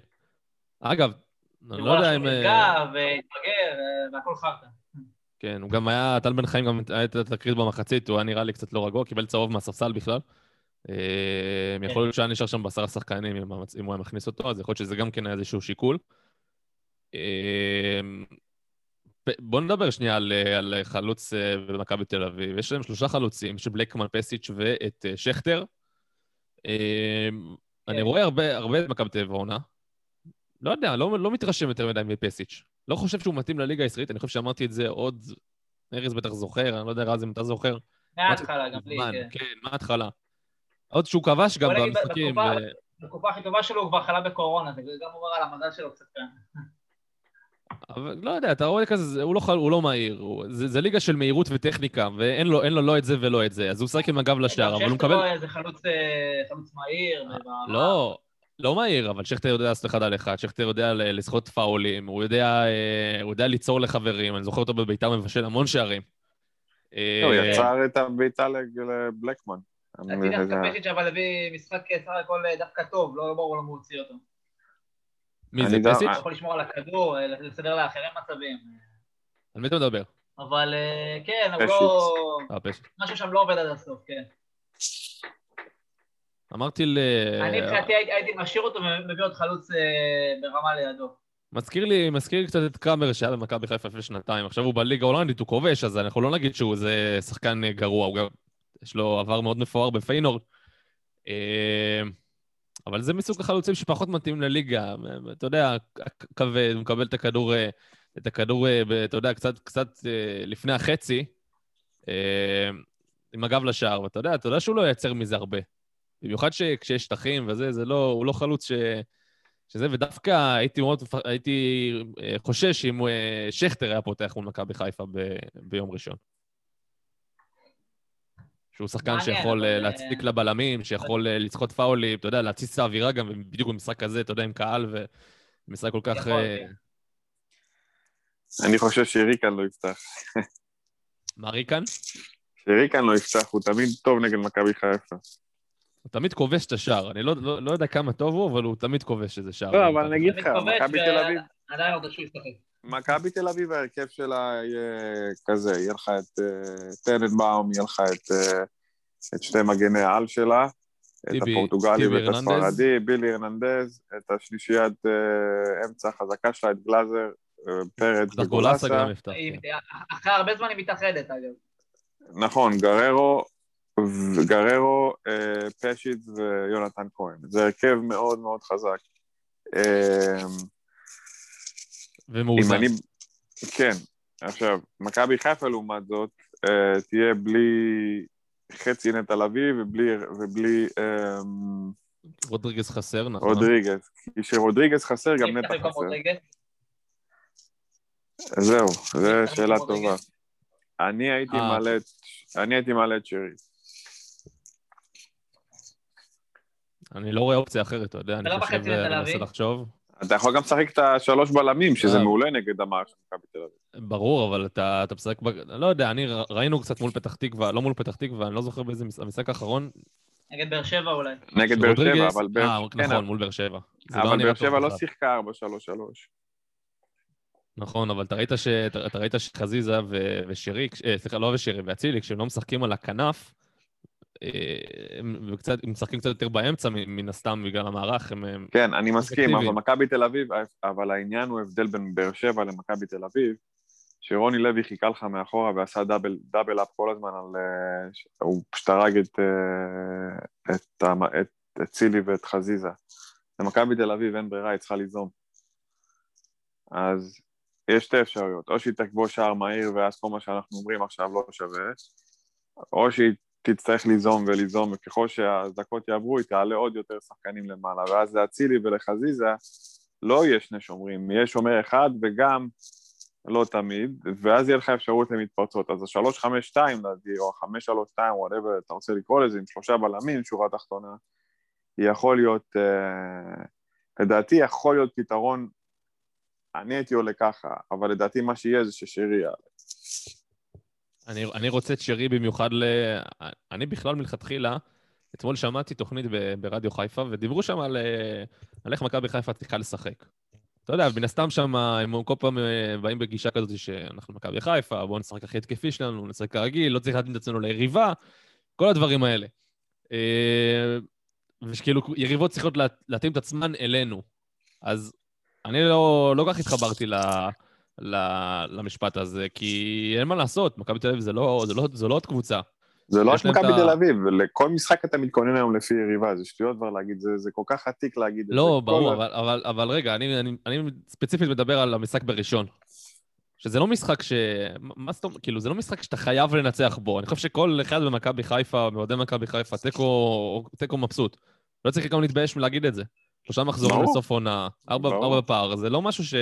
אגב, אני לא הוא יודע אם... אה, נפגע והתבגר אה, והכל חרטא. כן, הוא גם היה, טל בן חיים גם היה את התקרית במחצית, הוא היה נראה לי קצת לא רגוע, קיבל צהוב מהספסל בכלל. אה, יכול להיות שהיה נשאר שם בעשרה שחקנים אם הוא היה מכניס אותו, אז יכול להיות שזה גם כן היה איזשהו שיקול. בוא נדבר שנייה על, אה, על חלוץ אה, במכבי תל אביב. יש להם שלושה חלוצים, יש בלקמן, פסיץ' ואת אה, שכטר. אני רואה הרבה, הרבה את מכבי תל אביב העונה. לא יודע, לא, לא מתרשם יותר מדי מפסיץ'. לא חושב שהוא מתאים לליגה הישראלית, אני חושב שאמרתי את זה עוד... ארז בטח זוכר, אני לא יודע, רז, אם אתה זוכר. מההתחלה, גם לי, כן. כן, מההתחלה. עוד שהוא כבש גם במשחקים. בתקופה- הכי טובה שלו הוא כבר חלה בקורונה, זה גם אומר על המזל שלו קצת כאן. אבל לא יודע, אתה רואה כזה, זה- הוא לא, חל- הוא לא מהיר. הוא, זה, זה ליגה של מהירות וטכניקה, ואין לו, לו לא את זה ולא את זה. אז הוא משחק עם הגב לשער, אבל הוא מקבל... שכטר איזה חלוץ, אה, חלוץ מהיר. ובמעבר. לא, לא מהיר, אבל שכטר יודע לעשות אחד על אחד, שכטר יודע לסחוט פאולים, הוא יודע, אה, הוא יודע ליצור לחברים, אני זוכר אותו בביתר מבשל המון שערים. אה, הוא יצר את הבעיטה לג- לבלקמן. זה- דווקא פשיץ' אבל הביא משחק סך הכל אה, דווקא טוב, לא ברור למה הוא הוציא אותו. מי אני זה, פסיץ'? הוא יכול לשמור על הכדור, אה, לסדר לאחרים מצבים. על מי אתה מדבר? אבל אה, כן, הוא. לא... אה. משהו שם לא עובד עד הסוף, כן. אמרתי ל... אני מבחינתי הייתי- משאיר אותו ומביא עוד חלוץ ברמה לידו. מזכיר לי, מזכיר לי קצת את קרמר שהיה במכבי חיפה לפני שנתיים. עכשיו הוא בליגה ההולנדית, הוא כובש, אז אנחנו לא נגיד שהוא איזה שחקן גרוע, הוא גם... יש לו עבר מאוד מפואר בפיינורד. אבל זה מסוג החלוצים שפחות מתאים לליגה. אתה יודע, כבד, הוא מקבל את הכדור, את הכדור, אתה יודע, קצת, קצת אה, לפני החצי, אה, עם הגב לשער, ואתה יודע, אתה יודע שהוא לא ייצר מזה הרבה. במיוחד שכשיש שטחים וזה, זה לא, הוא לא חלוץ ש... שזה, ודווקא הייתי מאוד, הייתי אה, חושש אם שכטר היה פותח מול מכבי חיפה ב, ביום ראשון. שהוא שחקן מעניין, שיכול אבל, אה, להצדיק לבלמים, שיכול אה, לסחוט פאולים, אתה יודע, להתסיס את האווירה גם, בדיוק במשחק כזה, אתה יודע, עם קהל, ומשחק כל כך... אה, כן. אני חושב שריקן לא יפתח. מה ריקן? שריקן לא יפתח, הוא תמיד טוב נגד מכבי חיפה. הוא תמיד כובש את השער. אני לא, לא, לא יודע כמה טוב הוא, אבל הוא תמיד כובש איזה שער. לא, אבל אני אגיד לך, מכבי תל אביב, ועדיין לא רוצה שהוא ישחק. מכבי תל אביב, ההרכב שלה יהיה כזה, יהיה לך את אה, טננבאום, יהיה לך את, אה, את שתי מגני העל שלה, את הפורטוגלי ואת. הספרדי, בילי הרננדז, את השלישיית אה, אמצע החזקה שלה, את גלאזר, פרץ וגולסה. אחרי הרבה זמן היא מתאחדת, אגב. נכון, גררו, גררו, פשיץ ויונתן כהן. זה הרכב מאוד מאוד חזק. אה, ומאוזן. אני... כן. עכשיו, מכבי חיפה לעומת זאת, אה, תהיה בלי חצי נטע לביא ובלי, ובלי אה, רודריגז חסר, נכון. רודריגז. כי כשרודריגז חסר, גם נטע חסר. זהו, זו שאלה טובה. אני הייתי אה. מעלה את... אני הייתי מעלה את שרי. אני לא רואה אופציה אחרת, אתה יודע, אני ולמה חושב, אני מנסה? לחשוב. אתה יכול גם לשחק את השלוש בלמים, שזה אה. מעולה נגד המערכת של מכבי תל אביב. ברור, אבל אתה, אתה משחק. לא יודע, אני ראינו קצת מול פתח תקווה, לא מול פתח תקווה, אני לא זוכר באיזה מש- המשחק האחרון. נגד באר שבע אולי. נגד באר שבע, אבל באר אה, כן, נכון, מול באר שבע. לא אבל באר שבע לא. שיחקה 4-3-3. נכון, אבל אתה ראית, ש... אתה, אתה ראית שחזיזה ו... ושירי, אה, סליחה, לא ושירי, ואצילי, כשהם לא משחקים על הכנף, הם, קצת, הם משחקים קצת יותר באמצע, מן הסתם, בגלל המערך, הם... כן, אני מסכים. אבל מכבי תל אביב, אבל העניין הוא הבדל בין באר שבע למכבי תל אביב, שרוני לוי חיכה לך מאחורה ועשה דאבל, דאבל אפ כל הזמן על... אה, הוא פשוט הרג את, אה, את, את, את צילי ואת חזיזה. למכבי תל אביב אין ברירה, היא צריכה ליזום. אז יש שתי אפשרויות, או שהיא תכבוש שער מהיר ואז כל מה שאנחנו אומרים עכשיו לא שווה, או שהיא תצטרך ליזום וליזום, וככל שהדקות יעברו, היא תעלה עוד יותר שחקנים למעלה, ואז לאצילי ולחזיזה לא יהיה שני שומרים, יהיה שומר אחד וגם לא תמיד, ואז יהיה לך אפשרות למתפרצות. אז השלוש חמש שתיים לדעתי, או החמש שלוש שתיים, וואטאבר אתה רוצה לקרוא לזה, עם שלושה בלמים, שורה תחתונה, יכול להיות, אה, לדעתי יכול להיות פתרון, אני הייתי עולה ככה, אבל לדעתי מה שיהיה זה ששירי יעלה. אני, אני רוצה את שרי במיוחד ל... אני בכלל מלכתחילה, אתמול שמעתי תוכנית ב, ברדיו חיפה, ודיברו שם על, אה, על איך מכבי חיפה צריכה לשחק. אתה יודע, מן הסתם שם הם כל פעם אה, באים בגישה כזאת שאנחנו מכבי חיפה, בואו נשחק הכי התקפי שלנו, נשחק כרגיל, לא צריך להתאים את עצמנו ליריבה, כל הדברים האלה. אה, ושכאילו יריבות צריכות לה- להתאים את עצמן אלינו. אז אני לא, לא כל כך התחברתי ל... ל- למשפט הזה, כי אין מה לעשות, מכבי תל אביב זה לא, זה לא, זה לא עוד קבוצה. זה לא רק מכבי תל אביב, לכל משחק אתה מתכונן היום לפי יריבה, זה שטויות כבר להגיד, זה, זה כל כך עתיק להגיד את זה. לא, ברור, אבל, אבל, אבל רגע, אני, אני, אני ספציפית מדבר על המשחק בראשון. שזה לא משחק ש... מה זאת אומרת? כאילו, זה לא משחק שאתה חייב לנצח בו. אני חושב שכל אחד במכבי חיפה, מאוהדי מכבי חיפה, תיקו, מבסוט. לא צריך גם להתבייש מלהגיד את זה. שלושה מחזורים. לסוף עונה, ארבע. ארבע פער, זה לא משהו ש...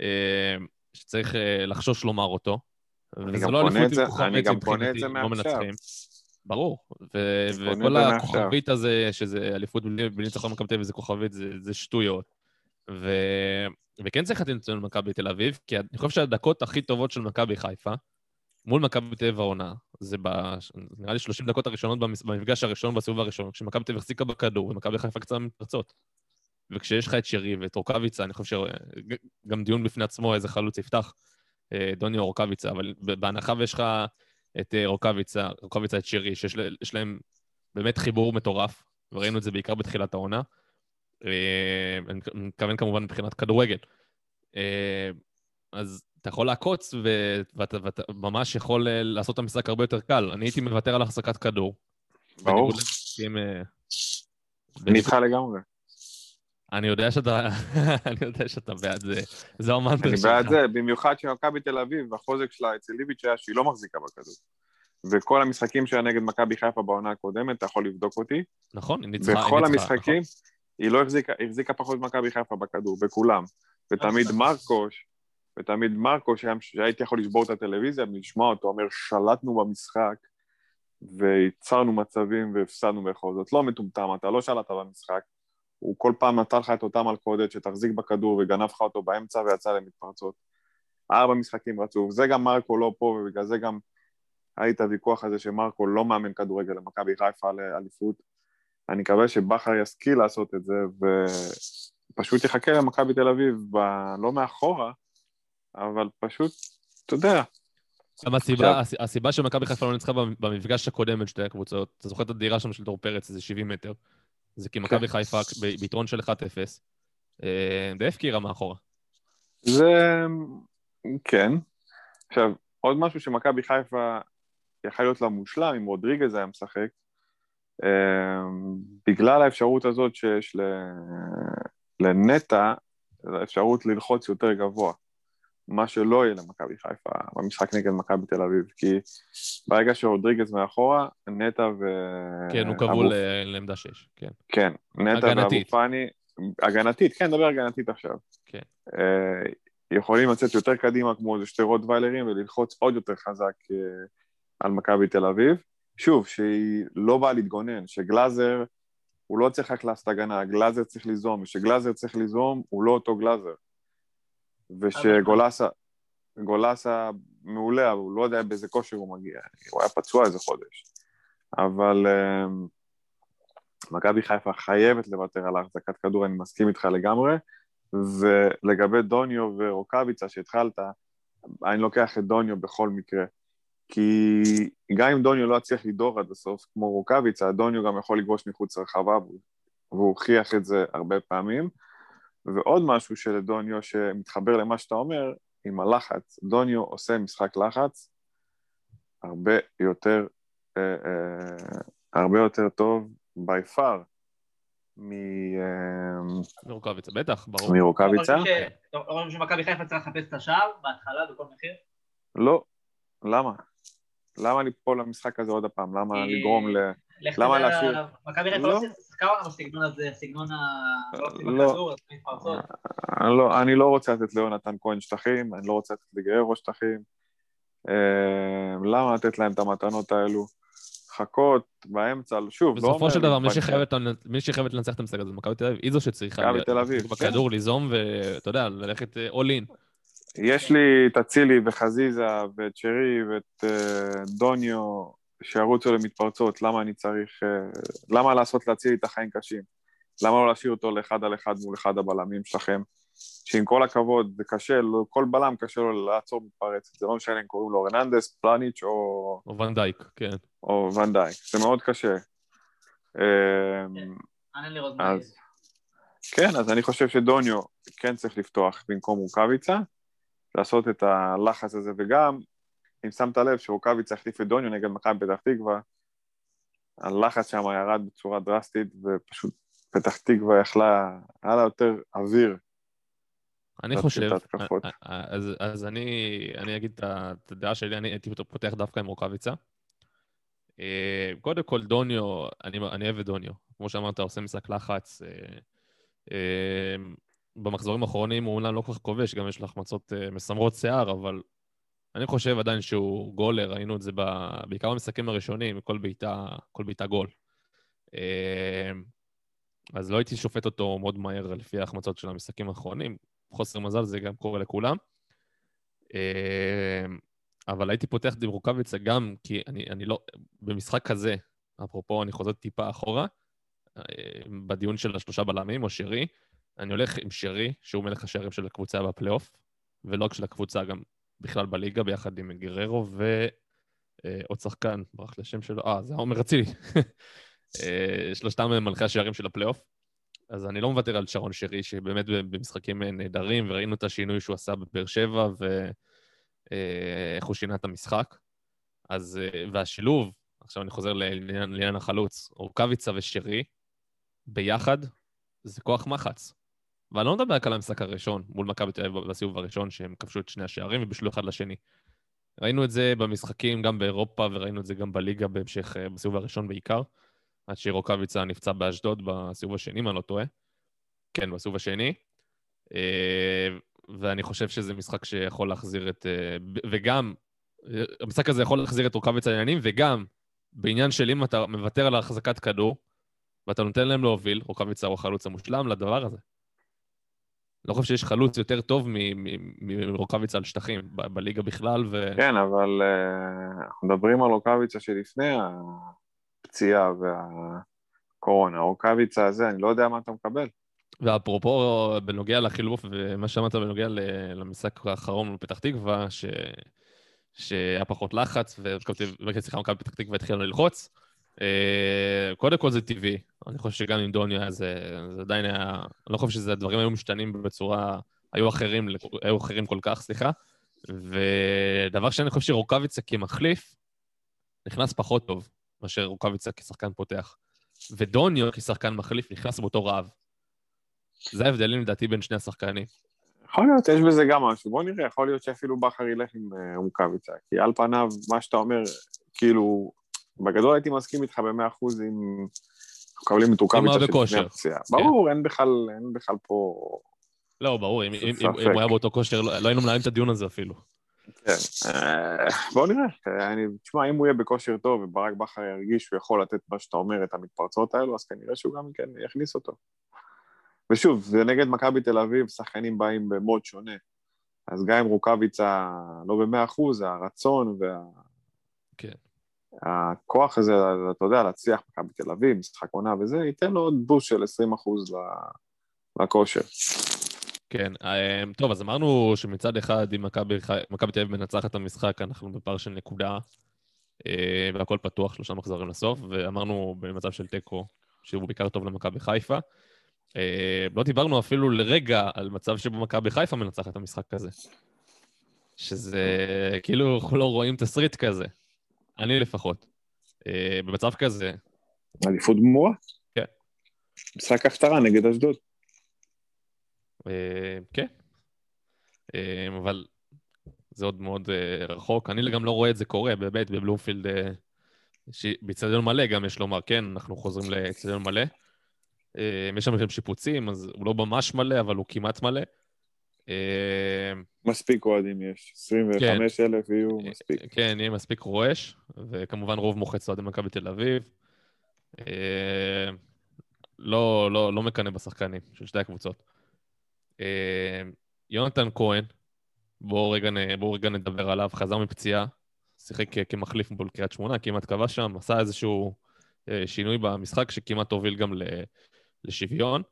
אה, שצריך אה, לחשוש לומר אותו. וזה לא אליפות עם כוכבית מבחינתי, לא. מנצחים. ברור. ו- וכל. הכוכבית הזה, שזה אליפות בלי ניצחון מכבי תל אביב, זה כוכבית, זה, זה שטויות. ו... וכן צריך לתת נתונים למכבי תל אביב, כי אני חושב שהדקות הכי טובות של מכבי חיפה, מול מכבי תל אביב העונה, זה ב... נראה לי 30 דקות הראשונות במפגש הראשון בסיבוב הראשון, כשמכבי תל אביב החזיקה בכדור ומכבי חיפה קצת מתפרצות. וכשיש לך את שרי ואת רוקאביצה, אני חושב שגם דיון בפני עצמו איזה חלוץ יפתח, אה, דוני או רוקאביצה, אבל בהנחה ויש לך את אה, רוקאביצה, רוקאביצה את שרי, שיש לה- יש להם באמת חיבור מטורף, וראינו את זה בעיקר בתחילת העונה. אה, אני מתכוון כמובן מבחינת כדורגל. אה, אז אתה יכול לעקוץ, ואתה, ואתה ממש יכול אה, לעשות את המשחק הרבה יותר קל. אני הייתי מוותר על החזקת כדור. ברור. אה, אני איתך לגמרי. אני יודע שאתה, *laughs* אני יודע שאתה בעד זה, זו המנטרה אני שלך. בעד זה, במיוחד שמכבי תל אביב, החוזק שלה אצל ליביץ' היה שהיא לא מחזיקה בכדור. וכל המשחקים שהיה נגד מכבי חיפה בעונה הקודמת, אתה יכול לבדוק אותי. נכון, היא ניצחה. היא בכל המשחקים, נכון. היא לא החזיקה, החזיקה פחות ממכבי חיפה בכדור, בכולם. ותמיד *laughs* מרקוש, ותמיד מרקוש, שהייתי יכול לשבור את הטלוויזיה ולשמוע אותו אומר, שלטנו במשחק, וייצרנו מצבים והפסדנו בכל זאת. לא מטומטם, אתה לא שלטת במשחק. הוא כל פעם נתן לך את אותה מלכודת שתחזיק בכדור וגנב לך אותו באמצע ויצא למתפרצות. ארבע משחקים רצוף. זה גם מרקו לא פה, ובגלל זה גם היה לי את הוויכוח הזה שמרקו לא מאמן כדורגל למכבי חיפה לאליפות. אני מקווה שבכר ישכיל לעשות את זה, ופשוט יחכה למכבי תל אביב, ב... לא מאחורה, אבל פשוט, אתה יודע, גם הסיבה, עכשיו- הס- הסיבה שמכבי חיפה לא ניצחה במ- במפגש הקודם בין שתי הקבוצות, אתה זוכר את הדירה שם של דור פרץ, איזה 70 מטר? זה כי מכבי חיפה ביתרון של 1-0, אה, די הפקירה מאחורה. זה... כן. עכשיו, עוד משהו שמכבי חיפה יכול להיות לה מושלם, אם רודריגז היה משחק, אה, בגלל האפשרות הזאת שיש לנטע, האפשרות ללחוץ יותר גבוה, מה שלא יהיה למכבי חיפה במשחק נגד מכבי תל אביב, כי ברגע שרודריגז מאחורה, נטע ו... כן, הוא כבול לעמדה 6, כן. כן, נטע ואבו. פאני, הגנתית, כן, נדבר הגנתית עכשיו. כן. אה, יכולים לצאת יותר קדימה כמו איזה שתי רוטוויילרים וללחוץ עוד יותר חזק אה, על מכבי תל אביב. שוב, שהיא לא באה להתגונן, שגלאזר, הוא לא צריך רק לעשות הגנה, גלאזר צריך ליזום, ושגלאזר צריך ליזום, הוא לא אותו גלאזר. ושגולסה, גולסה מעולה, אבל הוא לא יודע באיזה כושר הוא מגיע, הוא היה פצוע איזה חודש. אבל אה, מכבי חיפה חייבת לוותר על החזקת כדור, אני מסכים איתך לגמרי. ולגבי דוניו ורוקאביצה שהתחלת, אני לוקח את דוניו בכל מקרה. כי גם אם דוניו לא יצליח לדור עד הסוף, כמו רוקאביצה, דוניו גם יכול לגרוש מחוץ לרחבה, והוא הוכיח את זה הרבה פעמים. ועוד משהו שלדוניו שמתחבר למה שאתה אומר, עם הלחץ, דוניו עושה משחק לחץ הרבה יותר, אה, אה, הרבה יותר טוב by far מ, אה, מרוקאביצה, בטח, ברור. מרוקאביצה. אתה חושב שמכבי חיפה צריך לחפש את השער בהתחלה בכל מחיר? לא, למה? למה ליפול למשחק הזה עוד פעם? למה לגרום ל... לך למה להשאיר? מכבי חיפה לא. לא שיחקה אותנו בסגנון הזה, סגנון ה... לא עושים לא. עושים מתפרצות. אני לא, אני לא רוצה לתת ליונתן כהן שטחים, אני לא רוצה לתת לגררו שטחים. אה, למה לתת להם את המתנות האלו? חכות באמצע, שוב, לא אומר... בסופו של דבר, מי. שחייבת לנצח את המשחק הזה, מכבי תל אביב, היא זו שצריכה מכבי תל אביב, בכדור, ליזום, ואתה יודע, ללכת אה, all in. יש לי את אצילי וחזיזה ואת שרי ואת אה, דוניו שירוצו למתפרצות, למה אני צריך... אה, למה לעשות לאצילי את החיים קשים? למה לא להשאיר אותו לאחד על אחד מול אחד הבלמים שלכם? שעם כל הכבוד, זה קשה, לא, כל בלם קשה לו לעצור מתפרצת, זה לא משנה אם קוראים לו רננדס, פלניץ' או, או ונדייק, כן. או ונדייק, זה מאוד קשה. לראות מה אז, כן, אז אני חושב שדוניו כן צריך לפתוח במקום רוקאביצה, לעשות את הלחץ הזה, וגם, אם שמת לב שרוקאביצה החליף את דוניו נגד מכבי פתח תקווה, הלחץ שם ירד בצורה דרסטית, ופשוט פתח תקווה יכלה, היה לה יותר אוויר. אני חושב, ההתקפות. אה, אה, אז, אז אני, אני אגיד את הדעה שלי, אני הייתי פותח דווקא עם רוקאביצה. אה, קודם כל, דוניו, אני, אני אוהב את דוניו. כמו שאמרת, עושה משחק לחץ. אה, אה, במחזורים האחרונים הוא אומנם לא כל כך כובש, גם יש לו החמצות אה, מסמרות שיער, אבל אני חושב עדיין שהוא גולר, ראינו את זה ב, בעיקר במשחקים הראשונים, כל בעיטה, כל בעיטה גול. אה, אז לא הייתי שופט אותו מאוד מהר לפי ההחמצות של המשחקים האחרונים. חוסר מזל זה גם קורה לכולם. אה, אבל הייתי פותח את רוקאביצה גם כי אני, אני לא... במשחק כזה, אפרופו, אני חוזר טיפה אחורה, אה, בדיון של השלושה בלמים, או שרי, אני הולך עם שרי, שהוא מלך השערים של הקבוצה בפלייאוף, ולא רק של הקבוצה, גם בכלל בליגה, ביחד עם גררו ועוד שחקן, ברח לי השם שלו, אה, זה עומר אצילי. *laughs* אה, שלושתם הם מלכי השערים של הפלייאוף. אז אני לא מוותר על שרון שרי, שבאמת במשחקים נהדרים, וראינו את השינוי שהוא עשה בבאר שבע, ואיך הוא שינה את המשחק. אז, אה, והשילוב, עכשיו אני חוזר לעניין, לעניין החלוץ, רוקאביצה ושרי, ביחד, זה כוח מחץ. ואני לא מדבר רק על המשחק הראשון, מול מכבי תל אביב בסיבוב הראשון, שהם כבשו את שני השערים ובישלו אחד לשני. ראינו את זה במשחקים גם באירופה, וראינו את זה גם בליגה בהמשך, אה, בסיבוב הראשון בעיקר, עד שרוקאביצה נפצע באשדוד בסיבוב השני, אם אני לא טועה. כן, בסיבוב השני. אה, ואני חושב שזה משחק שיכול להחזיר את... אה, וגם, המשחק הזה יכול להחזיר את רוקאביצה לעניינים, וגם, בעניין של אם אתה מוותר על החזקת כדור, ואתה נותן להם להוביל, רוקאביצה הוא החלוץ המושלם לדבר הזה. לא חושב שיש חלוץ יותר טוב מרוקאביצה על שטחים, ב- בליגה בכלל, ו... כן, אבל uh, אנחנו מדברים על רוקאביצה שלפני הפציעה והקורונה. רוקאביצה הזה, אני לא יודע מה אתה מקבל. ואפרופו, בנוגע לחילוף, ומה שאמרת בנוגע למשחק האחרון בפתח תקווה, ש... שהיה פחות לחץ, וסליחה, מכבי פתח תקווה התחילה ללחוץ. אה, קודם כל זה טבעי, אני חושב שגם עם דוניו היה זה, זה עדיין היה, אני לא חושב שזה, הדברים היו משתנים בצורה, היו אחרים, היו אחרים כל כך, סליחה. ודבר שני, אני חושב שרוקאביצה כמחליף נכנס פחות טוב מאשר רוקאביצה כשחקן פותח. ודוניו כשחקן מחליף נכנס באותו רעב. זה ההבדלים לדעתי בין שני השחקנים. יכול להיות, יש בזה גם משהו. בוא נראה, יכול להיות שאפילו בכר ילך עם אה, רוקאביצה. כי על פניו, מה שאתה אומר, כאילו, בגדול הייתי מסכים איתך במאה אחוז אנחנו מקבלים את רוקאביצה שלפני הפציעה. ברור, אין בכלל, פה... לא, ברור, אם, אם, אם הוא היה באותו כושר, לא, לא היינו מנהלים את הדיון הזה אפילו. כן, אה, בואו נראה. אני, תשמע, אם הוא יהיה בכושר טוב וברק בכר ירגיש שהוא יכול לתת מה שאתה אומר, את המתפרצות האלו, אז כנראה שהוא גם כן יכניס אותו. ושוב, זה נגד מכבי תל אביב, שחקנים באים במוד שונה. אז גם אם רוקאביצה לא במאה אחוז, הרצון וה... כן. הכוח הזה, אתה יודע, להצליח מכבי תל אביב, משחק עונה וזה, ייתן לו עוד בוסט של 20 אחוז לכושר. כן, אמ, טוב, אז אמרנו שמצד אחד, אם מכבי תל אביב מנצחת את המשחק, אנחנו בפער של נקודה, אה, והכל פתוח, שלושה מחזורים לסוף, ואמרנו במצב של תיקו, שהוא בעיקר טוב למכבי חיפה. אה, לא דיברנו אפילו לרגע על מצב שבו מכבי חיפה מנצחת את המשחק הזה. שזה כאילו אנחנו לא רואים תסריט כזה. אני לפחות. אה, במצב כזה... אליפות גמורה? כן. משחק הפטרה נגד אשדוד. אה, כן. אבל זה עוד מאוד רחוק. אני גם לא רואה את זה קורה, באמת, בבלומפילד, באיצטדיון מלא גם יש לומר, כן, אנחנו חוזרים לאיצטדיון מלא. אה, יש שם שיפוצים, אז הוא לא ממש מלא, אבל הוא כמעט מלא. אה, מספיק אוהדים יש, 25 כן. אלף יהיו אה, מספיק. כן, יהיה מספיק רועש, וכמובן רוב מוחץ אוהדי מכבי תל אביב. לא, לא, לא מקנא בשחקנים של שתי הקבוצות. יונתן כהן, בואו רגע, בוא רגע נדבר עליו, חזר מפציעה, שיחק כמחליף מול קריית שמונה, כמעט קבע שם, עשה איזשהו שינוי במשחק שכמעט הוביל גם לשוויון.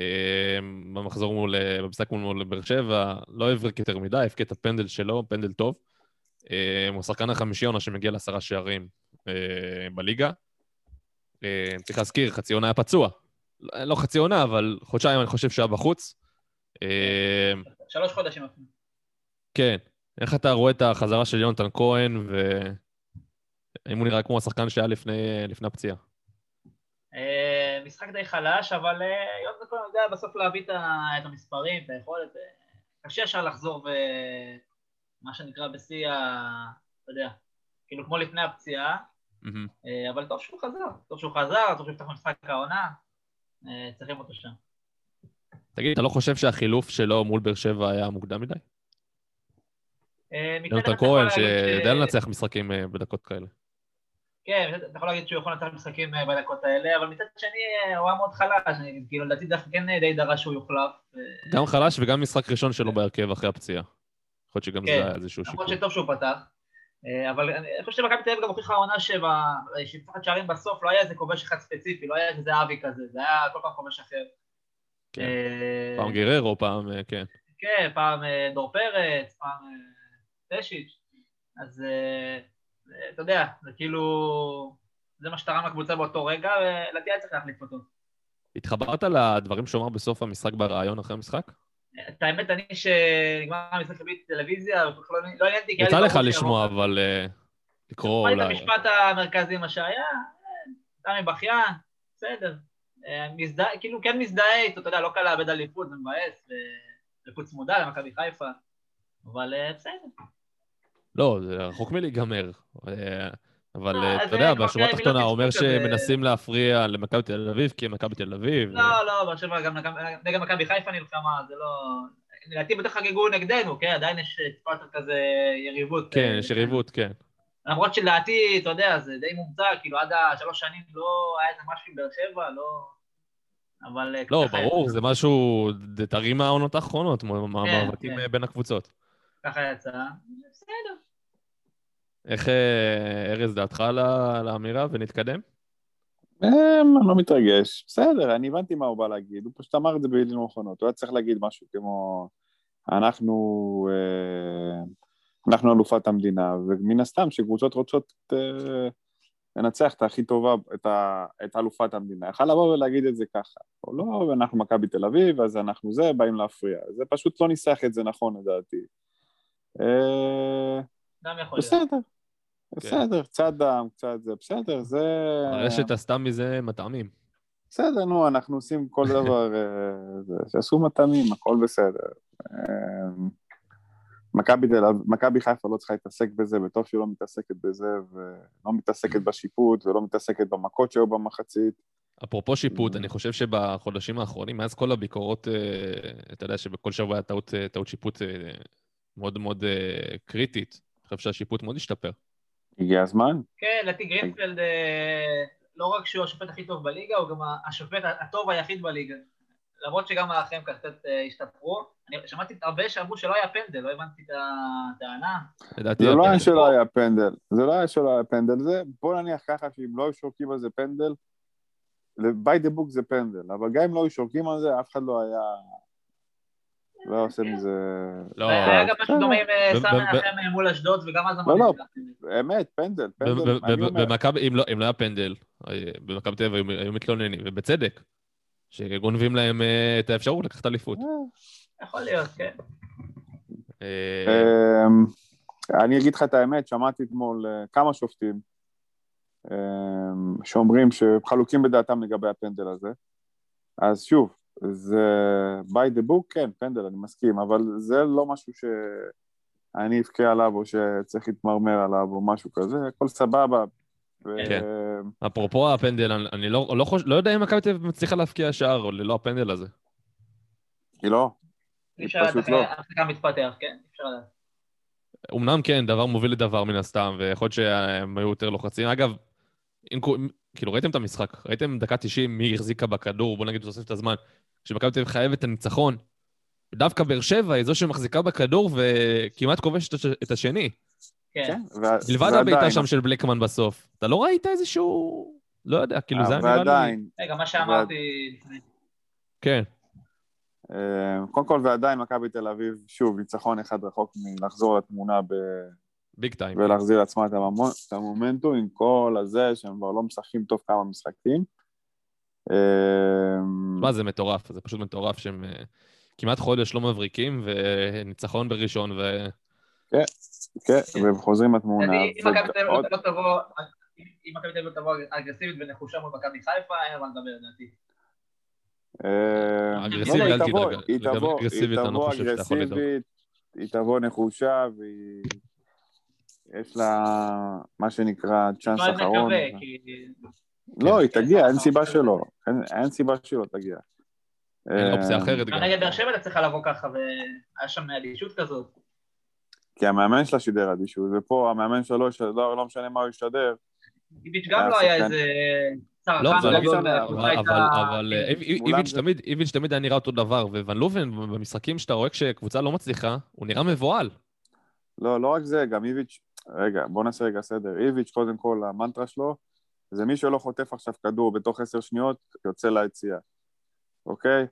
אמ, במחזור מול, במשחק מול באר שבע, לא הבריק יותר מדי, הבקיע את הפנדל שלו, פנדל טוב. אמ, הוא שחקן החמישי עונה שמגיע לעשרה שערים אה, בליגה. אמ, צריך להזכיר, חצי עונה היה פצוע. לא חצי עונה, אבל חודשיים אני חושב שהיה בחוץ. שלוש חודשים אפילו. כן. איך אתה רואה את החזרה של יונתן כהן, והאם הוא נראה כמו השחקן שהיה לפני, לפני הפציעה? אה, משחק די חלש, אבל היות וכל יודע בסוף להביא את המספרים, את היכולת, אה, קשה ישר לחזור ומה שנקרא בשיא ה... אתה יודע, כאילו כמו לפני הפציעה, אה, אבל טוב שהוא חזר, טוב שהוא חזר, טוב שהוא יפתח במשחק העונה, צריכים אותו שם. תגיד, אתה לא חושב שהחילוף שלו מול באר שבע היה מוקדם מדי? יונתן כהן, שיודע לנצח משחקים בדקות כאלה. כן, אתה יכול להגיד שהוא יכול לנצח משחקים אה, בדקות האלה, אבל מצד שני אה, הוא היה מאוד חלש, אני כאילו לדעתי דווקא כן אה, די דרש שהוא יוחלף. גם חלש וגם משחק ראשון שלו בהרכב אחרי הפציעה. יכול להיות שגם זה כן, היה איזשהו שיקול. למרות שטוב שהוא פתח. אבל אני חושב שמכבי תל אביב גם הוכיחה העונה שבשפחת שערים בסוף לא היה איזה כובש אחד ספציפי, לא היה איזה אבי כזה, זה היה כל פעם כובש אחר. כן. פעם גררו, פעם, כן. כן, פעם דור פרץ, פעם טשיץ'. אז אתה יודע, זה כאילו... זה מה שתרם לקבוצה באותו רגע, ולדעתי היה צריך להחליף אותו. התחברת לדברים שהוא אמר בסוף המשחק בריאיון אחרי המשחק? את האמת, אני שנגמר המשחק בבית טלוויזיה, לא לא עניין אותי, יצא לך לשמוע. אבל אה, לקרוא שמע את אולי. המשפט המרכזי, מה שהיה, אה, סמי בכיין, בסדר. אה, מזדהה, כאילו כן מזדהה איתו, אתה יודע, לא קל לאבד אליפות, זה מבאס, אליפות צמודה למכבי חיפה, אבל בסדר. לא, זה רחוק מלהיגמר. אה, אבל אה, אה, אתה יודע, כבר בשורה התחתונה הוא אומר. שמנסים להפריע למכבי תל אביב, כי הם מכבי תל אביב. לא, לא, באר שבע גם נגד- מכבי חיפה נלחמה, זה לא... לדעתי בטח חגגו נגדנו, כן? עדיין יש אה, טיפה כזה יריבות. כן, אה, יש יריבות, כן. למרות שלדעתי, אתה יודע, זה די מומצא, כאילו עד השלוש שנים לא היה איזה משהו עם באר שבע, לא... אבל... אה, לא, ברור. זה משהו, זה טרי מהעונות האחרונות, מאבקים כן. אה, בין הקבוצות. ככה יצא. בסדר. איך, אה, ארז, דעתך על האמירה ונתקדם? אמ, אני לא מתרגש. בסדר, אני הבנתי מה הוא בא להגיד, הוא פשוט אמר את זה במילים נכונות. הוא היה צריך להגיד משהו כמו, אנחנו, אה, אנחנו אלופת המדינה, ומן הסתם שקבוצות רוצות אה, לנצח את הכי טובה, את, ה, את אלופת המדינה. יכל לבוא ולהגיד את זה ככה. או לא, אנחנו מכבי תל אביב, אז אנחנו זה, באים להפריע. זה פשוט לא ניסח את זה נכון לדעתי. אה, גם יכול להיות. בסדר, בסדר, קצת דם, קצת זה, בסדר, זה... הרשת עשתה מזה מטעמים. בסדר, נו, אנחנו עושים כל דבר, אה, שעשו מטעמים, הכל בסדר. אה, מכבי תל אביב- מכבי חיפה לא צריכה להתעסק בזה, וטוב שהיא לא מתעסקת בזה, ולא מתעסקת בשיפוט, ולא מתעסקת במכות שהיו במחצית. אפרופו שיפוט, Mm. אני חושב שבחודשים האחרונים, מאז כל הביקורות, אה, אתה יודע שבכל שבוע היה טעות, אה, טעות שיפוט אה, מאוד מאוד אה, קריטית. אני חושב שהשיפוט מאוד השתפר. הגיע הזמן. כן, לדעתי גרינפלד, אה, לא רק שהוא השופט הכי טוב בליגה, הוא גם השופט הטוב היחיד בליגה. למרות שגם האחרים קצת אה, השתפרו. אני שמעתי הרבה שאמרו שלא היה פנדל, לא הבנתי את הטענה. זה לא היה. שלא היה פנדל, זה לא היה שלא היה פנדל, זה, בוא נניח ככה שאם לא היו שורקים על זה פנדל, by the book זה פנדל, אבל גם אם לא היו שורקים על זה, אף אחד לא היה, לא היה עושה מזה... לא, היה גם משהו דומה עם אה, סמי מנחם מול אשדוד, וגם אז לא, אמרתי לא. פנדל. אמת, פנדל, פנדל, במכבי, אם לא- אם לא היה פנדל, אה, במכבי תל אביב היו- מתלוננים, ובצדק, שגונבים להם אה, את האפשרות לקחת אליפות. יכול להיות, כן. אה, אמ, אני אגיד לך את האמת, שמעתי אתמול אה, כמה שופטים אמ, שאומרים שחלוקים בדעתם לגבי הפנדל הזה. אז שוב, זה by the book, כן, פנדל, אני מסכים, אבל זה לא משהו שאני אבכה עליו או שצריך להתמרמר עליו או משהו כזה, הכל סבבה. ו- כן. אפרופו הפנדל, אני- אני לא לא חוש- לא יודע אם מכבי תל אביב מצליחה להבקיע שער ללא הפנדל הזה. היא לא, פשוט לא. גם מתפתח, כן? אפשר לדעת. אמנם כן, דבר מוביל לדבר מן הסתם, ויכול להיות שהם היו יותר לוחצים. אגב, אם, כאילו, ראיתם את המשחק, ראיתם דקה 90 מי החזיקה בכדור, בוא נגיד בתוספת הזמן, כשמכבי תל אביב חייבת את הניצחון. דווקא באר שבע היא זו שמחזיקה בכדור וכמעט כובשת את הש- את השני. כן. כן, וה- מלבד הבעיטה שם של בלקמן בסוף. אתה לא ראית איזשהו... לא יודע, כאילו, זה היה נראה לי... ועדיין, רגע, מה שאמרתי לפני. כן. אה, קודם כל ועדיין מכבי תל אביב, שוב, ניצחון אחד רחוק מלחזור לתמונה ב... ביג טיים. ולהחזיר לעצמה את המומנטום עם כל הזה שהם כבר לא משחקים טוב כמה משחקים. אמ, מה, זה מטורף, זה פשוט מטורף שהם אה, כמעט חודש לא מבריקים, וניצחון בראשון, ו... כן, והם חוזרים לתמונה. לדעתי, אם מכבי תל אביב ועוד- לא תבוא... אם מכבי תל אביב לא תבוא אגרסיבית ונחושה מול מכבי חיפה, אין מה לדבר, לדעתי. אמ, אגרסיבית, לא, היא אל תבוא- תדאג. היא תבוא- אגרסיבית, היא אני לא תבוא. אגרסיבית, היא תבוא נחושה, והיא... יש לה מה שנקרא צ'אנס אחרון. לא, היא כן, תגיע, אין סיבה של- שלא. אין- סיבה שלא תגיע. אין אופציה אמ, אחרת גם. נגד באר שבע אתה צריך לבוא ככה, והיה שם אדישות כזאת. כי המאמן שלה שידר אדישות, ופה המאמן שלו, לא לא משנה מה הוא ישדר, איביץ' גם היה לא היה. איזה לא, זה לא משנה, אבל, אה, איביץ' תמיד, איביץ' תמיד היה נראה אותו דבר, וואן לובן במשחקים שאתה רואה כשקבוצה לא מצליחה, הוא נראה מבוהל. לא, לא רק זה, גם איביץ', רגע, בוא נעשה רגע סדר. איביץ', קודם כל, המנטרה שלו, זה מי שלא חוטף עכשיו כדור בתוך עשר שניות, יוצא ליציאה, אוקיי?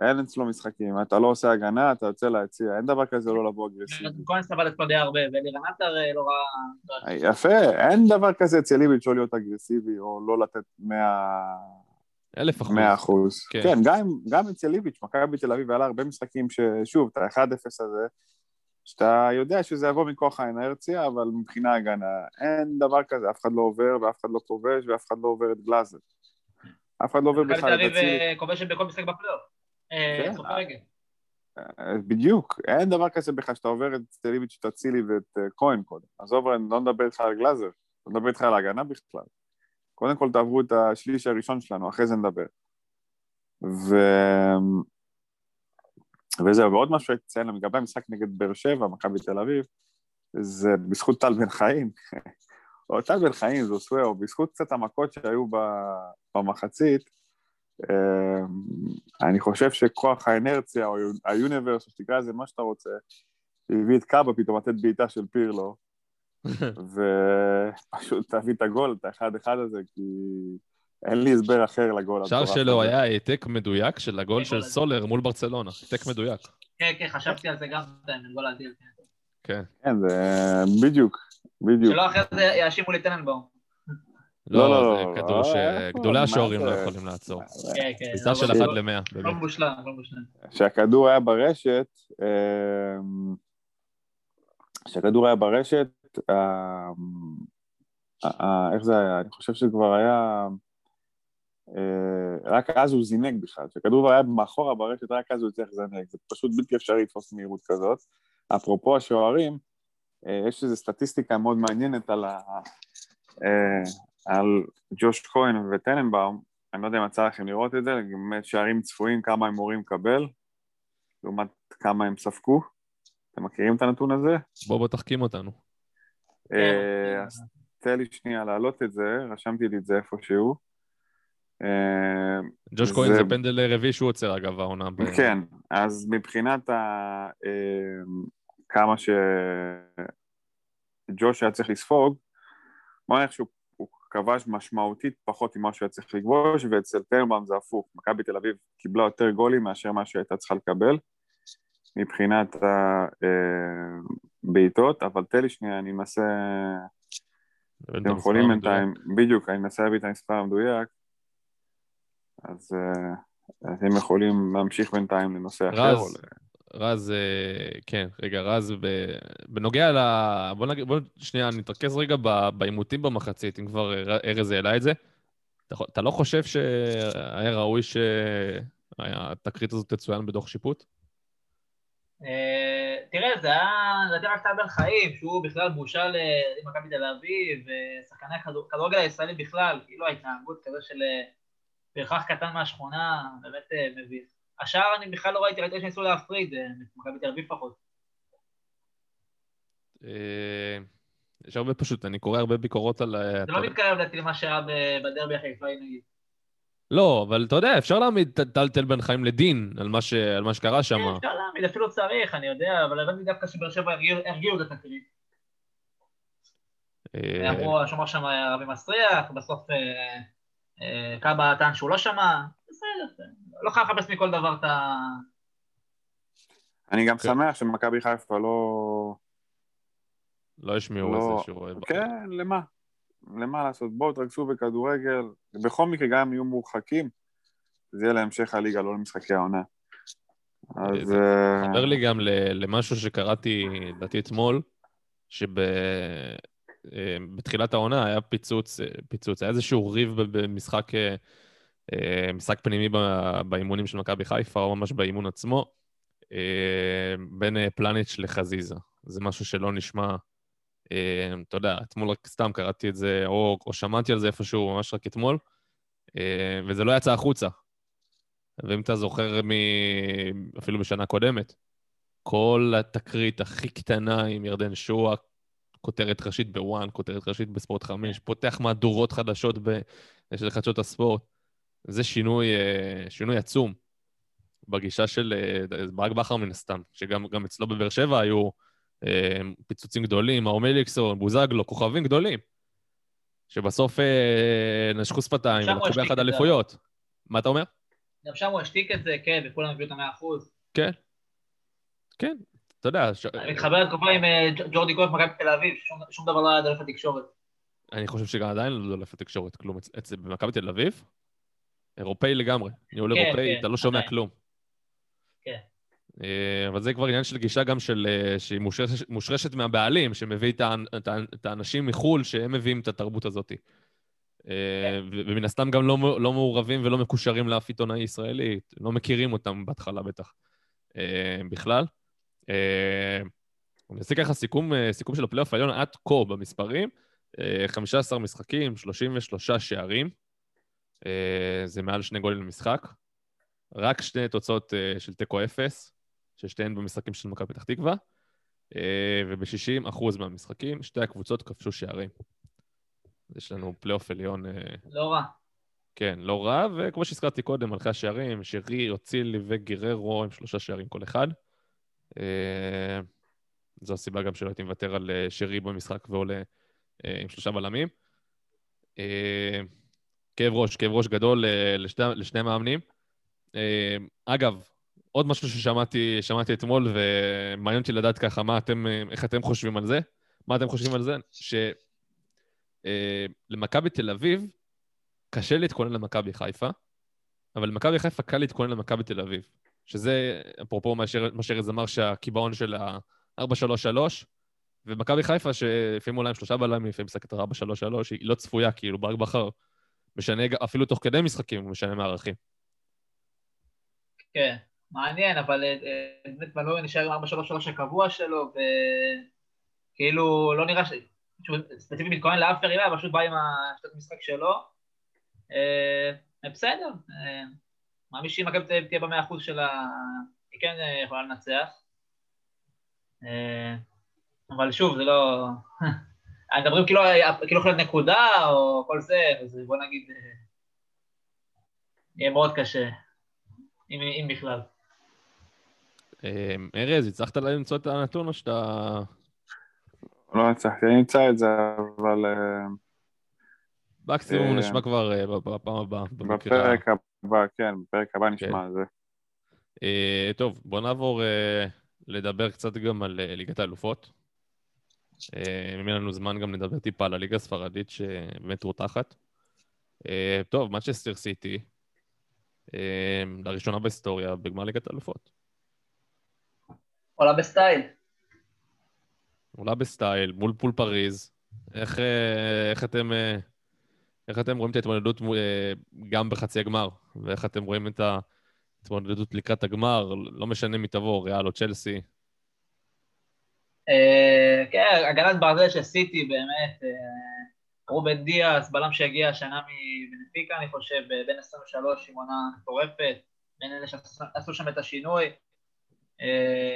אין אצלו משחקים. אתה לא עושה הגנה, אתה יוצא ליציע, אין דבר כזה לא לבוא אגרסיבי. כהן סבל אצלו די הרבה, ואלירן עטר אה, לא ראה... יפה, אין דבר כזה אצל איביץ' לא להיות אגרסיבי, או לא לתת 100... אלף אחוז. מאה אחוז. כן. כן, גם אצל ליביץ', מכבי תל אביב, היה לה הרבה משחקים ששוב, את ה-1-0 הזה, שאתה יודע שזה יבוא מכוח האנרציה, אבל מבחינה הגנה, אין דבר כזה, אף אחד לא עובר, ואף אחד לא כובש, ואף אחד לא עובר את גלאזר. אף אחד לא עובר בכלל את אצילי. אה, כובשת בכל משחק בפלייאוף. אה, כן, אה. בדיוק, אין דבר כזה בכלל שאתה עובר את ליביץ', את אצילי ואת כהן קודם. עזוב, אני לא מדבר איתך על גלאזר, לא מדבר איתך על ההגנה בכלל. קודם כל תעברו את השליש הראשון שלנו, אחרי זה נדבר. ו... וזהו, ועוד משהו הייתי לציין לגבי המשחק נגד באר שבע, מכבי תל אביב, זה בזכות טל בן חיים. *laughs* או טל בן חיים, זו סוואו, בזכות קצת המכות שהיו במחצית, אה, אני חושב שכוח האנרציה, או היוניברס, שתקרא לזה מה שאתה רוצה, הביא את קאבה פתאום לתת בעיטה של פירלו, *laughs* ופשוט תביא את הגול, את האחד-אחד הזה, כי אין לי הסבר אחר לגול. השער המטורף שלו. היה העתק מדויק של הגול של סולר מול ברצלונה. העתק מדויק. כן, כן, חשבתי על זה גם, את גול האדיר. כן. כן. כן, זה בדיוק, בדיוק. שלא אחרי זה יאשימו לי טננבאום. לא, לא, לא, זה לא, כדור לא, שגדולי מה השוערים? לא יכולים לעצור. כן, כן. טיסה של אבל- אחת למאה, באמת. מושלם, הכל מושלם. כשהכדור היה ברשת, כשהכדור היה ברשת, אה, אה, איך זה היה? אני חושב שכבר היה... אה, רק אז הוא זינק בכלל. כשהכדור כבר היה מאחורה ברשת, רק אז הוא הצליח לזנק. זה פשוט בלתי אפשרי לתפוס מהירות כזאת. אפרופו השוערים, אה, יש איזו סטטיסטיקה מאוד מעניינת על, ה, אה, על ג'וש כהן וטננבאום, אני לא יודע אם יצא לכם לראות את זה, באמת שערים צפויים, כמה הם אמורים לקבל, לעומת כמה הם ספגו. אתם מכירים את הנתון הזה? בוא בוא תחכים אותנו. אז תן לי שנייה להעלות את זה, רשמתי לי את זה איפשהו. אה, ג'וש זה- כהן זה פנדל רביעי שהוא עוצר אגב העונה. ב- כן, אז מבחינת ה... אה, כמה שג'וש היה צריך לספוג, בוא נראה שהוא הוא כבש משמעותית פחות ממה שהוא היה צריך לכבוש, ואצל טרנבאום זה הפוך, מכבי תל אביב קיבלה יותר גולים מאשר מה שהייתה צריכה לקבל, מבחינת הבעיטות, אבל תן לי שנייה, אני אנסה... אתם יכולים בינתיים, בדיוק, אני אנסה להביא את המספר המדויק, אז אה, אתם יכולים להמשיך בינתיים לנושא אחר. או רז, ל- רז, אה, כן, רגע, רז, ב- בנוגע ל... בוא נגיד, בוא שנייה, נתרכז רגע ב- בעימותים במחצית, אם כבר ארז העלה את זה. אתה לא חושב שהיה ראוי שהתקרית הזאת תצוין בדוח שיפוט? אה, תראה, זה היה, לדעתי רק טל בן חיים, שהוא בכלל בושה למכבי תל אביב, ושחקני הכדור- הכדורגל הישראלי בכלל, כאילו ההתנהגות כזה של פרחח קטן מהשכונה, באמת אה, מביך. השאר אני בכלל לא ראיתי, ראיתי שניסו להפריד, אה, מכבי תל אביב פחות. אה, יש הרבה פשוט, אני קורא הרבה ביקורות על... זה לא מתקרב לדעתי למה שהיה בדרבי החיפאי נגיד. לא, אבל אתה יודע, אפשר להעמיד את טל תל בן חיים לדין על מה ש- על מה שקרה שם. כן, אפשר להעמיד, אפילו צריך, אני יודע, אבל הבנתי דווקא שבאר שבע הרגיעו- את התקרית. אמרו, השומר שם רבי מסריח, בסוף קאבה טען שהוא לא שמע, בסדר, לא חייב לחפש מכל דבר את ה... אני גם כן. שמח שמכבי חיפה לא... לא השמיעו לא- איזשהו... כן, למה? למה לעשות? בואו תרכזו בכדורגל. בכל מקרה, גם אם יהיו מורחקים, זה יהיה להמשך הליגה, לא למשחקי העונה. אז... זה אה, מתחבר לי גם למשהו שקראתי, לדעתי אתמול, שבתחילת העונה היה פיצוץ, אה, פיצוץ, היה איזשהו ריב במשחק אה, אה, משחק פנימי באימונים של מכבי חיפה, או ממש באימון עצמו, בין פלניץ' לחזיזה. זה משהו שלא נשמע, אתה יודע, אתמול רק סתם קראתי את זה, או, או שמעתי על זה איפשהו, ממש רק אתמול, וזה לא יצא החוצה. ואם אתה זוכר מ... אפילו בשנה קודמת, כל התקרית הכי קטנה עם ירדן שואה, כותרת ראשית בוואן, כותרת ראשית בספורט חמש, פותח מהדורות חדשות ב... של חדשות הספורט. זה שינוי, אה, שינוי עצום בגישה של אה, ברק בכר מן הסתם, שגם גם אצלו בבאר שבע היו אה, פיצוצים גדולים, מאור מליקסון, בוזגלו, כוכבים גדולים, שבסוף נשכו שפתיים ולקחו ביחד. אליפויות. מה אתה אומר? גם שם הוא השתיק את זה, כן, וכולם הביאו את המאה אחוז. כן. כן, אתה יודע, ש... אני מתחבר לתקופה עם אה, ג'ורדי קרויף במכבי תל אביב, שום- דבר לא היה דולף התקשורת. אני חושב שגם עדיין לא דולף התקשורת כלום. במכבי תל אביב, אירופאי לגמרי. ניהול כן, אירופאי, כן, אתה לא שומע. כלום. כן. אה, אבל זה כבר עניין של גישה גם של... אה, שהיא מושרשת, מהבעלים, שמביא את, האנ- את, האנ- את האנשים מחו"ל, שהם מביאים את התרבות הזאת. ו- ומן הסתם גם לא, לא מעורבים ולא מקושרים לאף עיתונאי ישראלי, לא מכירים אותם בהתחלה בטח בכלל. אה, אני אעשה ככה סיכום, אה, סיכום של הפלייאוף העליון עד כה במספרים. אה, 15 משחקים, 33 שערים. אה, זה מעל שני גולים למשחק. רק שתי תוצאות אה, של תיקו אפס, ששתיהן במשחקים של מכבי פתח תקווה. אה, וב-60 אחוז מהמשחקים, שתי הקבוצות כבשו שערים. יש לנו פלייאוף עליון, אה, לא רע. כן, לא רע, וכמו שהזכרתי קודם, מלכי השערים, שרי, אוצילי וגררו עם שלושה שערים כל אחד. אה, זו הסיבה גם שלא הייתי מוותר על אה, שרי במשחק ועולה אה, עם שלושה בלמים. כאב ראש, כאב ראש גדול לשני, לשני המאמנים. אה, אגב, עוד משהו ששמעתי שמעתי אתמול, ומעניין אותי לדעת ככה, מה אתם, איך אתם חושבים על זה? מה אתם חושבים על זה? שלמכבי תל אביב קשה להתכונן למכבי חיפה, אבל למכבי חיפה קל להתכונן למכבי תל אביב. שזה, אפרופו מה שארז אמר, שהקיבעון של ה-4-3-3, ומכבי חיפה, שלפעמים אולי עם שלושה בלמים, לפעמים משחקת 4-3-3, היא לא צפויה, כאילו ברק בכר משנה, אפילו תוך כדי משחקים הוא משנה מערכים. כן, מעניין, אבל אה, אה, באמת בלוי נשאר עם 4-3-3 הקבוע שלו, וכאילו לא נראה ש... ספציפית מתכונן לאף יריבה, פשוט בא עם השיטת המשחק שלו. אה, בסדר, אה, מאמין שאם מכבי תל אביב תהיה במאה אחוז שלה, היא כן אה, יכולה לנצח. אה, אבל שוב, זה לא... *laughs* מדברים כאילו כאילו יכולה להיות נקודה או כל זה, אז בוא נגיד, אה, יהיה מאוד קשה, אם, אם בכלל. אה, ארז, הצלחת למצוא את הנתון או שאתה... לא הצלחתי, אני אמצא את זה, אבל אה, מקסימום אה, נשמע כבר אה, בפעם הבאה. בפרק הבא, כן, בפרק הבא נשמע על זה. אה, טוב, בוא נעבור אה, לדבר קצת גם על אה, ליגת האלופות. אם יהיה לנו זמן גם נדבר טיפה על הליגה הספרדית שבאמת רותחת. טוב, מנצ'סטר סיטי, לראשונה בהיסטוריה בגמר ליגת האלופות. עולה בסטייל. עולה בסטייל, מול מול פריז. איך, איך, אתם, איך אתם רואים את ההתמודדות מו- אה, גם בחצי הגמר? ואיך אתם רואים את ההתמודדות לקראת הגמר? לא משנה מי תבוא, ריאל או צ'לסי. אה, כן, הגנת ברזל של סיטי באמת, אה, רובן דיאס, בלם שהגיע השנה מבנפיקה, אני חושב, בין 23 עם עונה מטורפת, בין אלה שעשו שם את השינוי.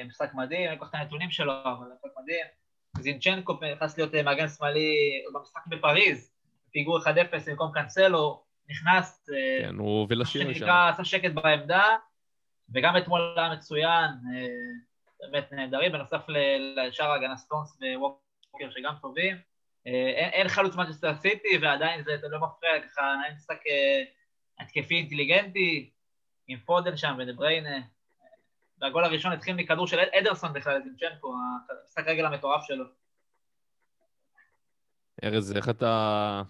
משחק מדהים, אני אקח את הנתונים שלו, אבל משחק מדהים. זינצ'נקו נכנס להיות מגן שמאלי במשחק בפריז, פיגור 1-0 במקום קאנסלו, נכנס, אה, כן, הוא הוביל לשינוי שם. שנקרא, עשה שקט בעמדה, וגם אתמול היה מצוין, אה, באמת נהדרים, בנוסף לשאר ההגנה סטונס וווקר שגם טובים. אה, אין, אין חלוץ מנצ'סטר סיטי, ועדיין זה, זה לא מפריע, ככה נעים משחק התקפי אינטליגנטי, עם פודן שם ודה בריינה. והגול הראשון התחיל מכדור של אד- אדרסון בכלל, זינצ'נקו, המשחק רגל המטורף שלו. ארז, איך אתה...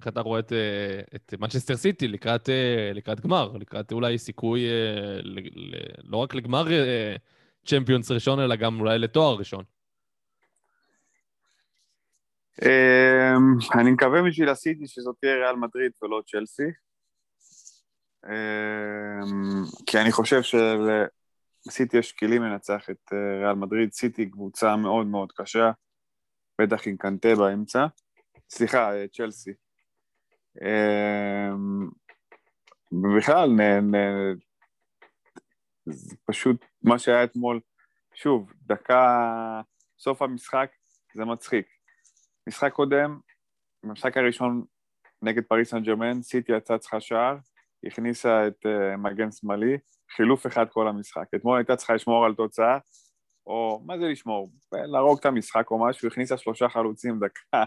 איך אתה רואה את, אה, את מנצ'סטר סיטי לקראת, אה, לקראת גמר, לקראת אולי סיכוי אה, ל, ל, לא רק לגמר צ'מפיונס ראשון, אלא גם אולי לתואר ראשון. אמ, אני מקווה בשביל הסיטי שזאת תהיה ריאל מדריד ולא צ'לסי. אמ, כי אני חושב שלסיטי יש כלים לנצח את ריאל מדריד. סיטי קבוצה מאוד מאוד קשה, בטח עם קנטה באמצע. סליחה, צ'לסי. אמ, ובכלל, זה פשוט מה שהיה אתמול, שוב, דקה, סוף המשחק, זה מצחיק. משחק קודם, במשחק הראשון נגד פריס סן ג'רמן, סיטי יצאה צריכה שער, הכניסה את uh, מגן שמאלי, חילוף אחד כל המשחק. אתמול הייתה צריכה לשמור על תוצאה, או מה זה לשמור? להרוג את המשחק או משהו, הכניסה שלושה חלוצים דקה,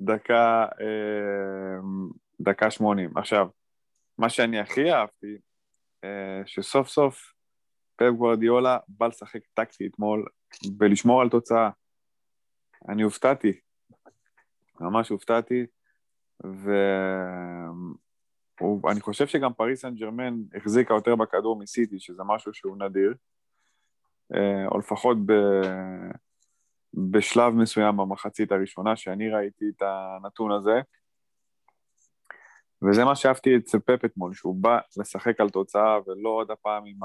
דקה, אה, דקה שמונים. עכשיו, מה שאני הכי אהבתי, אה, שסוף סוף פפ גוורדיולה בא לשחק טקטי אתמול ולשמור על תוצאה. אני הופתעתי, ממש הופתעתי, ואני חושב שגם פריס סן ג'רמן החזיקה יותר בכדור מסיטי, שזה משהו שהוא נדיר, אה, או לפחות ב... בשלב מסוים במחצית הראשונה, שאני ראיתי את הנתון הזה. וזה מה שאהבתי אצל פפ אתמול, שהוא בא לשחק על תוצאה ולא עוד הפעם עם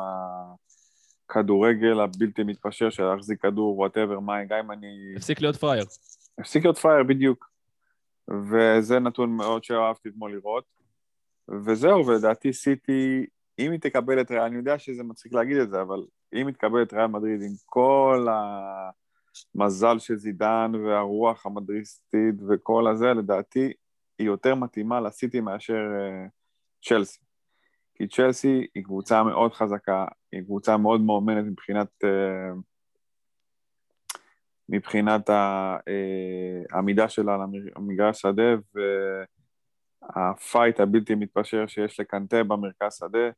הכדורגל הבלתי מתפשר של להחזיק כדור, whatever, מה, גם אם אני... הפסיק להיות פראייר. הפסיק להיות פראייר, בדיוק. וזה נתון מאוד שאהבתי אתמול לראות. וזהו, ולדעתי סיטי, אם היא תקבל את ריאל, אני יודע שזה מצחיק להגיד את זה, אבל אם היא תקבל את ריאל מדריד עם כל המזל של זידן והרוח המדריסטית וכל הזה, לדעתי היא יותר מתאימה לסיטי מאשר uh, צ'לסי. כי צ'לסי היא קבוצה מאוד חזקה, היא קבוצה מאוד מאומנת מבחינת, uh, מבחינת העמידה שלה על המגרש שדה והפייט הבלתי מתפשר שיש לקנטה במרכז שדה.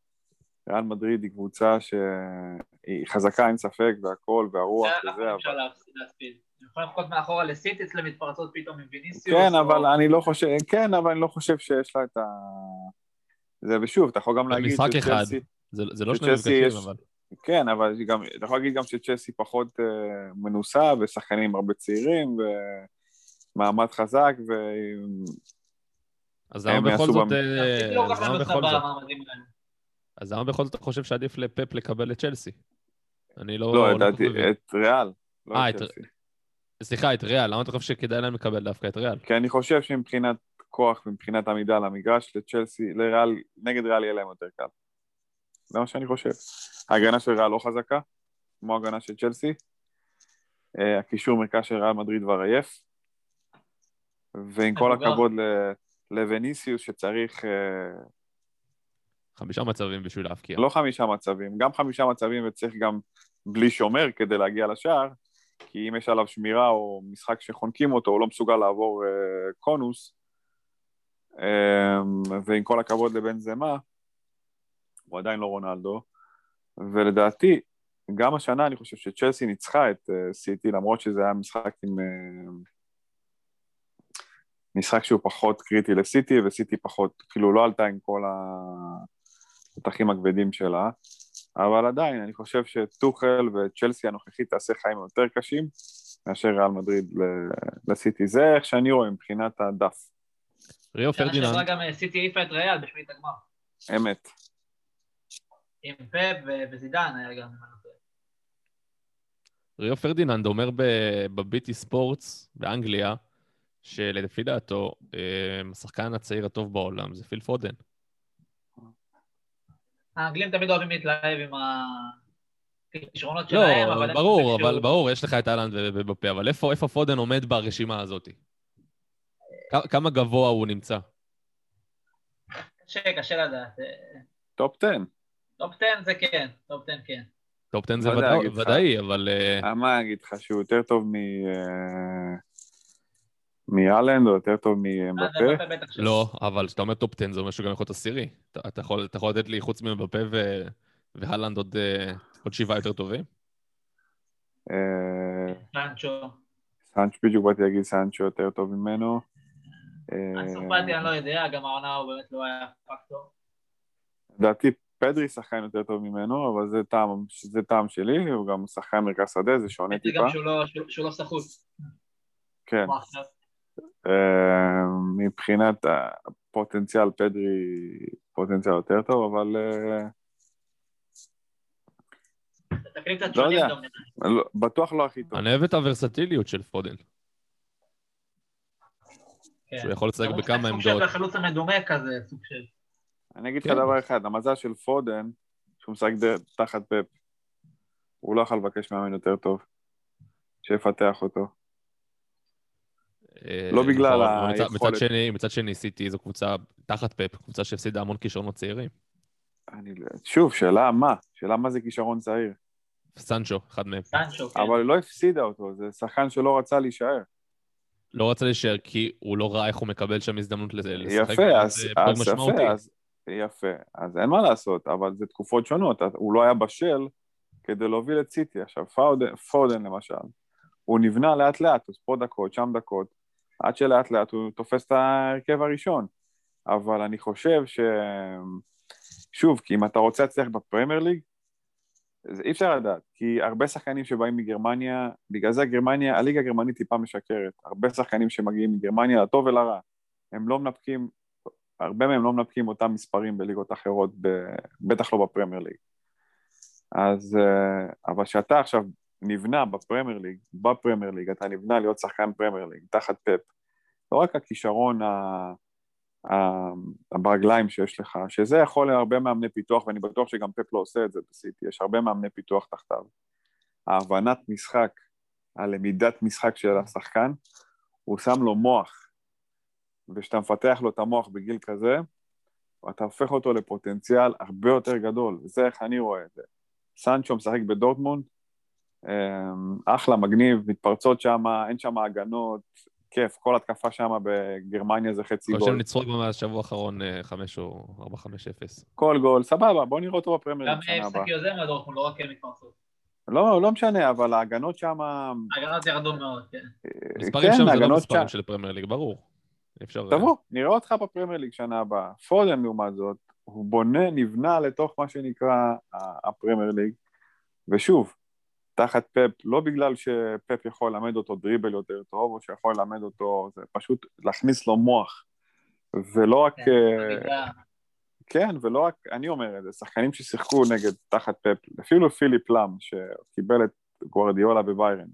ריאל מדריד היא קבוצה שהיא חזקה, אין ספק, והכל, והרוח זה וזה, אפשר להספיד. יכולים לחכות מאחורה לסיטי, אצלם מתפרצות פתאום עם ויניסיוס. כן, או- אבל אני לא חושב, כן, אבל אני לא חושב שיש לה את ה... זה, ושוב, אתה יכול גם להגיד במשחק אחד. זה זה לא שני מפגשים, יש- אבל... כן, אבל גם, אתה יכול להגיד גם שצ'לסי פחות אה, מנוסה, ושחקנים הרבה צעירים, ומעמד חזק, ו... אז הם למה בכל זאת... אז למה בכל זאת- אתה חושב שעדיף לפפ לקבל את צ'לסי? אני לא... לא, לא לדעתי, כל מבין. את ריאל, לא אה, את צ'לסי. סליחה, את ריאל, למה אתה חושב שכדאי להם לקבל דווקא את ריאל? כי אני חושב שמבחינת כוח ומבחינת עמידה על המגרש, לצ'לסי, לריאל, נגד ריאל יהיה להם יותר קל. זה מה שאני חושב. ההגנה של ריאל לא חזקה, כמו ההגנה של צ'לסי. אה, הקישור מרכז של ריאל מדריד כבר עייף. ועם כל מבוגר. הכבוד ל- לווניסיוס שצריך אה, חמישה מצבים בשביל להבקיע. לא חמישה מצבים, גם חמישה מצבים וצריך גם בלי שומר כדי להגיע לשער, כי אם יש עליו שמירה או משחק שחונקים אותו, הוא לא מסוגל לעבור אה, קונוס. אה, ועם כל הכבוד לבן זמה, הוא עדיין לא רונלדו, ולדעתי, גם השנה אני חושב שצ'לסי ניצחה את אה, סיטי, למרות שזה היה משחק עם... אה, משחק שהוא פחות קריטי לסיטי, וסיטי פחות, כאילו לא עלתה עם כל התותחים הכבדים שלה, אבל עדיין, אני חושב שטוחל וצ'לסי הנוכחית תעשה חיים יותר קשים מאשר ריאל מדריד ל- לסיטי. זה איך שאני רואה מבחינת הדף, ריו שנה שעברה פרדיננד, גם אה, סיטי העיפה את ריאל בשמינית הגמר. אמת. עם ו- וזידן היה גם. לא. ריו פרדיננד אומר ב- ב BT Sports באנגליה, שלפי דעתו, אה, השחקן הצעיר הטוב בעולם זה פיל פודן. האנגלים תמיד אוהבים להתלהב עם הכישרונות לא, שלהם, אבל... אין ברור, אבל שהוא- ברור, יש לך את האלנד ואמבפה, אבל איפה איפה פודן עומד ברשימה הזאת? כמה גבוה הוא נמצא? קשה, קשה לדעת. אה, top 10. טופ 10 זה כן, טופ 10 כן. טופ 10 זה לא ודאי- אבל... אה, אה, מה אני אגיד לך, שהוא יותר טוב מ... מהאלנד או יותר טוב אה, ממבפה? בטח שלא. לא, אבל כשאתה אומר טופ 10 זה אומר שהוא גם יכול להיות עשירי. אתה יכול לתת לי חוץ ממבפה ו- והלנד עוד אה, עוד שבעה יותר טובים? אה, סנצ'ו. סנצ'ו, בדיוק באתי להגיד סנצ'ו יותר טוב ממנו. אנסו פאטי אני לא יודע, גם העונה הוא באמת לא היה פקטור. לדעתי פדרי שחקן יותר טוב ממנו, אבל זה טעם, זה טעם שלי, הוא גם שחקן מרכז שדה, זה שונה זה טיפה. גם שהוא לא- שהוא לא סחוט. כן. אה, מבחינת הפוטנציאל, פדרי פוטנציאל יותר טוב, אבל אה, לא יודע. לא- בטוח לא הכי טוב. אני אוהב את הוורסטיליות של פודן, כן. שהוא יכול לשחק בכמה שזה סוג עמדות. של החלוץ המדומה כזה, סוג של... אני אגיד לך כן. דבר אחד, המזל של פודן, שהוא משחק תחת פפ, הוא לא יכול לבקש מאמן יותר טוב, שיפתח אותו. אה, לא בגלל נכון, היכולת. מצד שני, מצד שני, סיטי זו קבוצה תחת פפ, קבוצה שהפסידה המון כישרונות צעירים. אני, שוב, שאלה מה? שאלה מה זה כישרון צעיר. סנצ'ו, אחד מהם. סנצ'ו, כן. אבל היא לא הפסידה אותו, זה שחקן שלא רצה להישאר. לא רצה להישאר כי הוא לא ראה איך הוא מקבל שם הזדמנות לזה, לשחק יפה, אז, אה, אז משמעותי. יפה, אז יפה, אז אין מה לעשות, אבל זה תקופות שונות, הוא לא היה בשל כדי להוביל את סיטי. עכשיו, פודן, פודן למשל, הוא נבנה לאט לאט, אז פה דקות, שם דקות, עד שלאט לאט הוא תופס את ההרכב הראשון. אבל אני חושב ש... שוב, כי אם אתה רוצה להצליח בפרמייר ליג, זה אי אפשר לדעת, כי הרבה שחקנים שבאים מגרמניה, בגלל זה גרמניה, הליגה הגרמנית טיפה משקרת. הרבה שחקנים שמגיעים מגרמניה, לטוב ולרע, הם לא מנפקים, הרבה מהם לא מנפקים אותם מספרים בליגות אחרות, ב, בטח לא בפרמייר ליג. אז, אה, אבל כשאתה עכשיו נבנה בפרמייר ליג, בפרמייר ליג, אתה נבנה להיות שחקן פרמייר ליג, תחת פפ, לא רק הכישרון ה... ברגליים שיש לך, שזה יכול להרבה מאמני פיתוח, ואני בטוח שגם פפ לא עושה את זה בסיטי, יש הרבה מאמני פיתוח תחתיו. ההבנת משחק, הלמידת משחק של השחקן, הוא שם לו מוח, וכשאתה מפתח לו את המוח בגיל כזה, אתה הופך אותו לפוטנציאל הרבה יותר גדול, זה איך אני רואה את זה. סנצ'ו משחק בדורטמונד, אחלה, מגניב, מתפרצות שם, אין שם הגנות, כיף, כל התקפה שם בגרמניה זה חצי גול. חושב ניצחו גם מהשבוע האחרון 5 אה, או 4-5-0. כל גול, סבבה, בוא נראה אותו בפרמייר גם הפסק יוזם מדורטמונד, לא רק מתפרצות. לא, לא משנה, אבל ההגנות שם... ההגנות ירדו מאוד, כן. אה, מספרים שם זה לא מספרים של פרמייר ליג, ברור. אפשר... תבוא, נראה אותך בפרמייר ליג שנה הבאה. פודן, לעומת זאת, הוא בונה, נבנה לתוך מה שנקרא הפרמייר ליג, ושוב, תחת פפ, לא בגלל שפפ יכול ללמד אותו דריבל יותר טוב, או שיכול ללמד אותו, זה פשוט להכניס לו מוח. ולא רק... כן, אה, כן, ולא רק, אני אומר את זה, שחקנים ששיחקו נגד תחת פפ, אפילו פיליפ לאם, שקיבל את גוורדיאולה בביירן,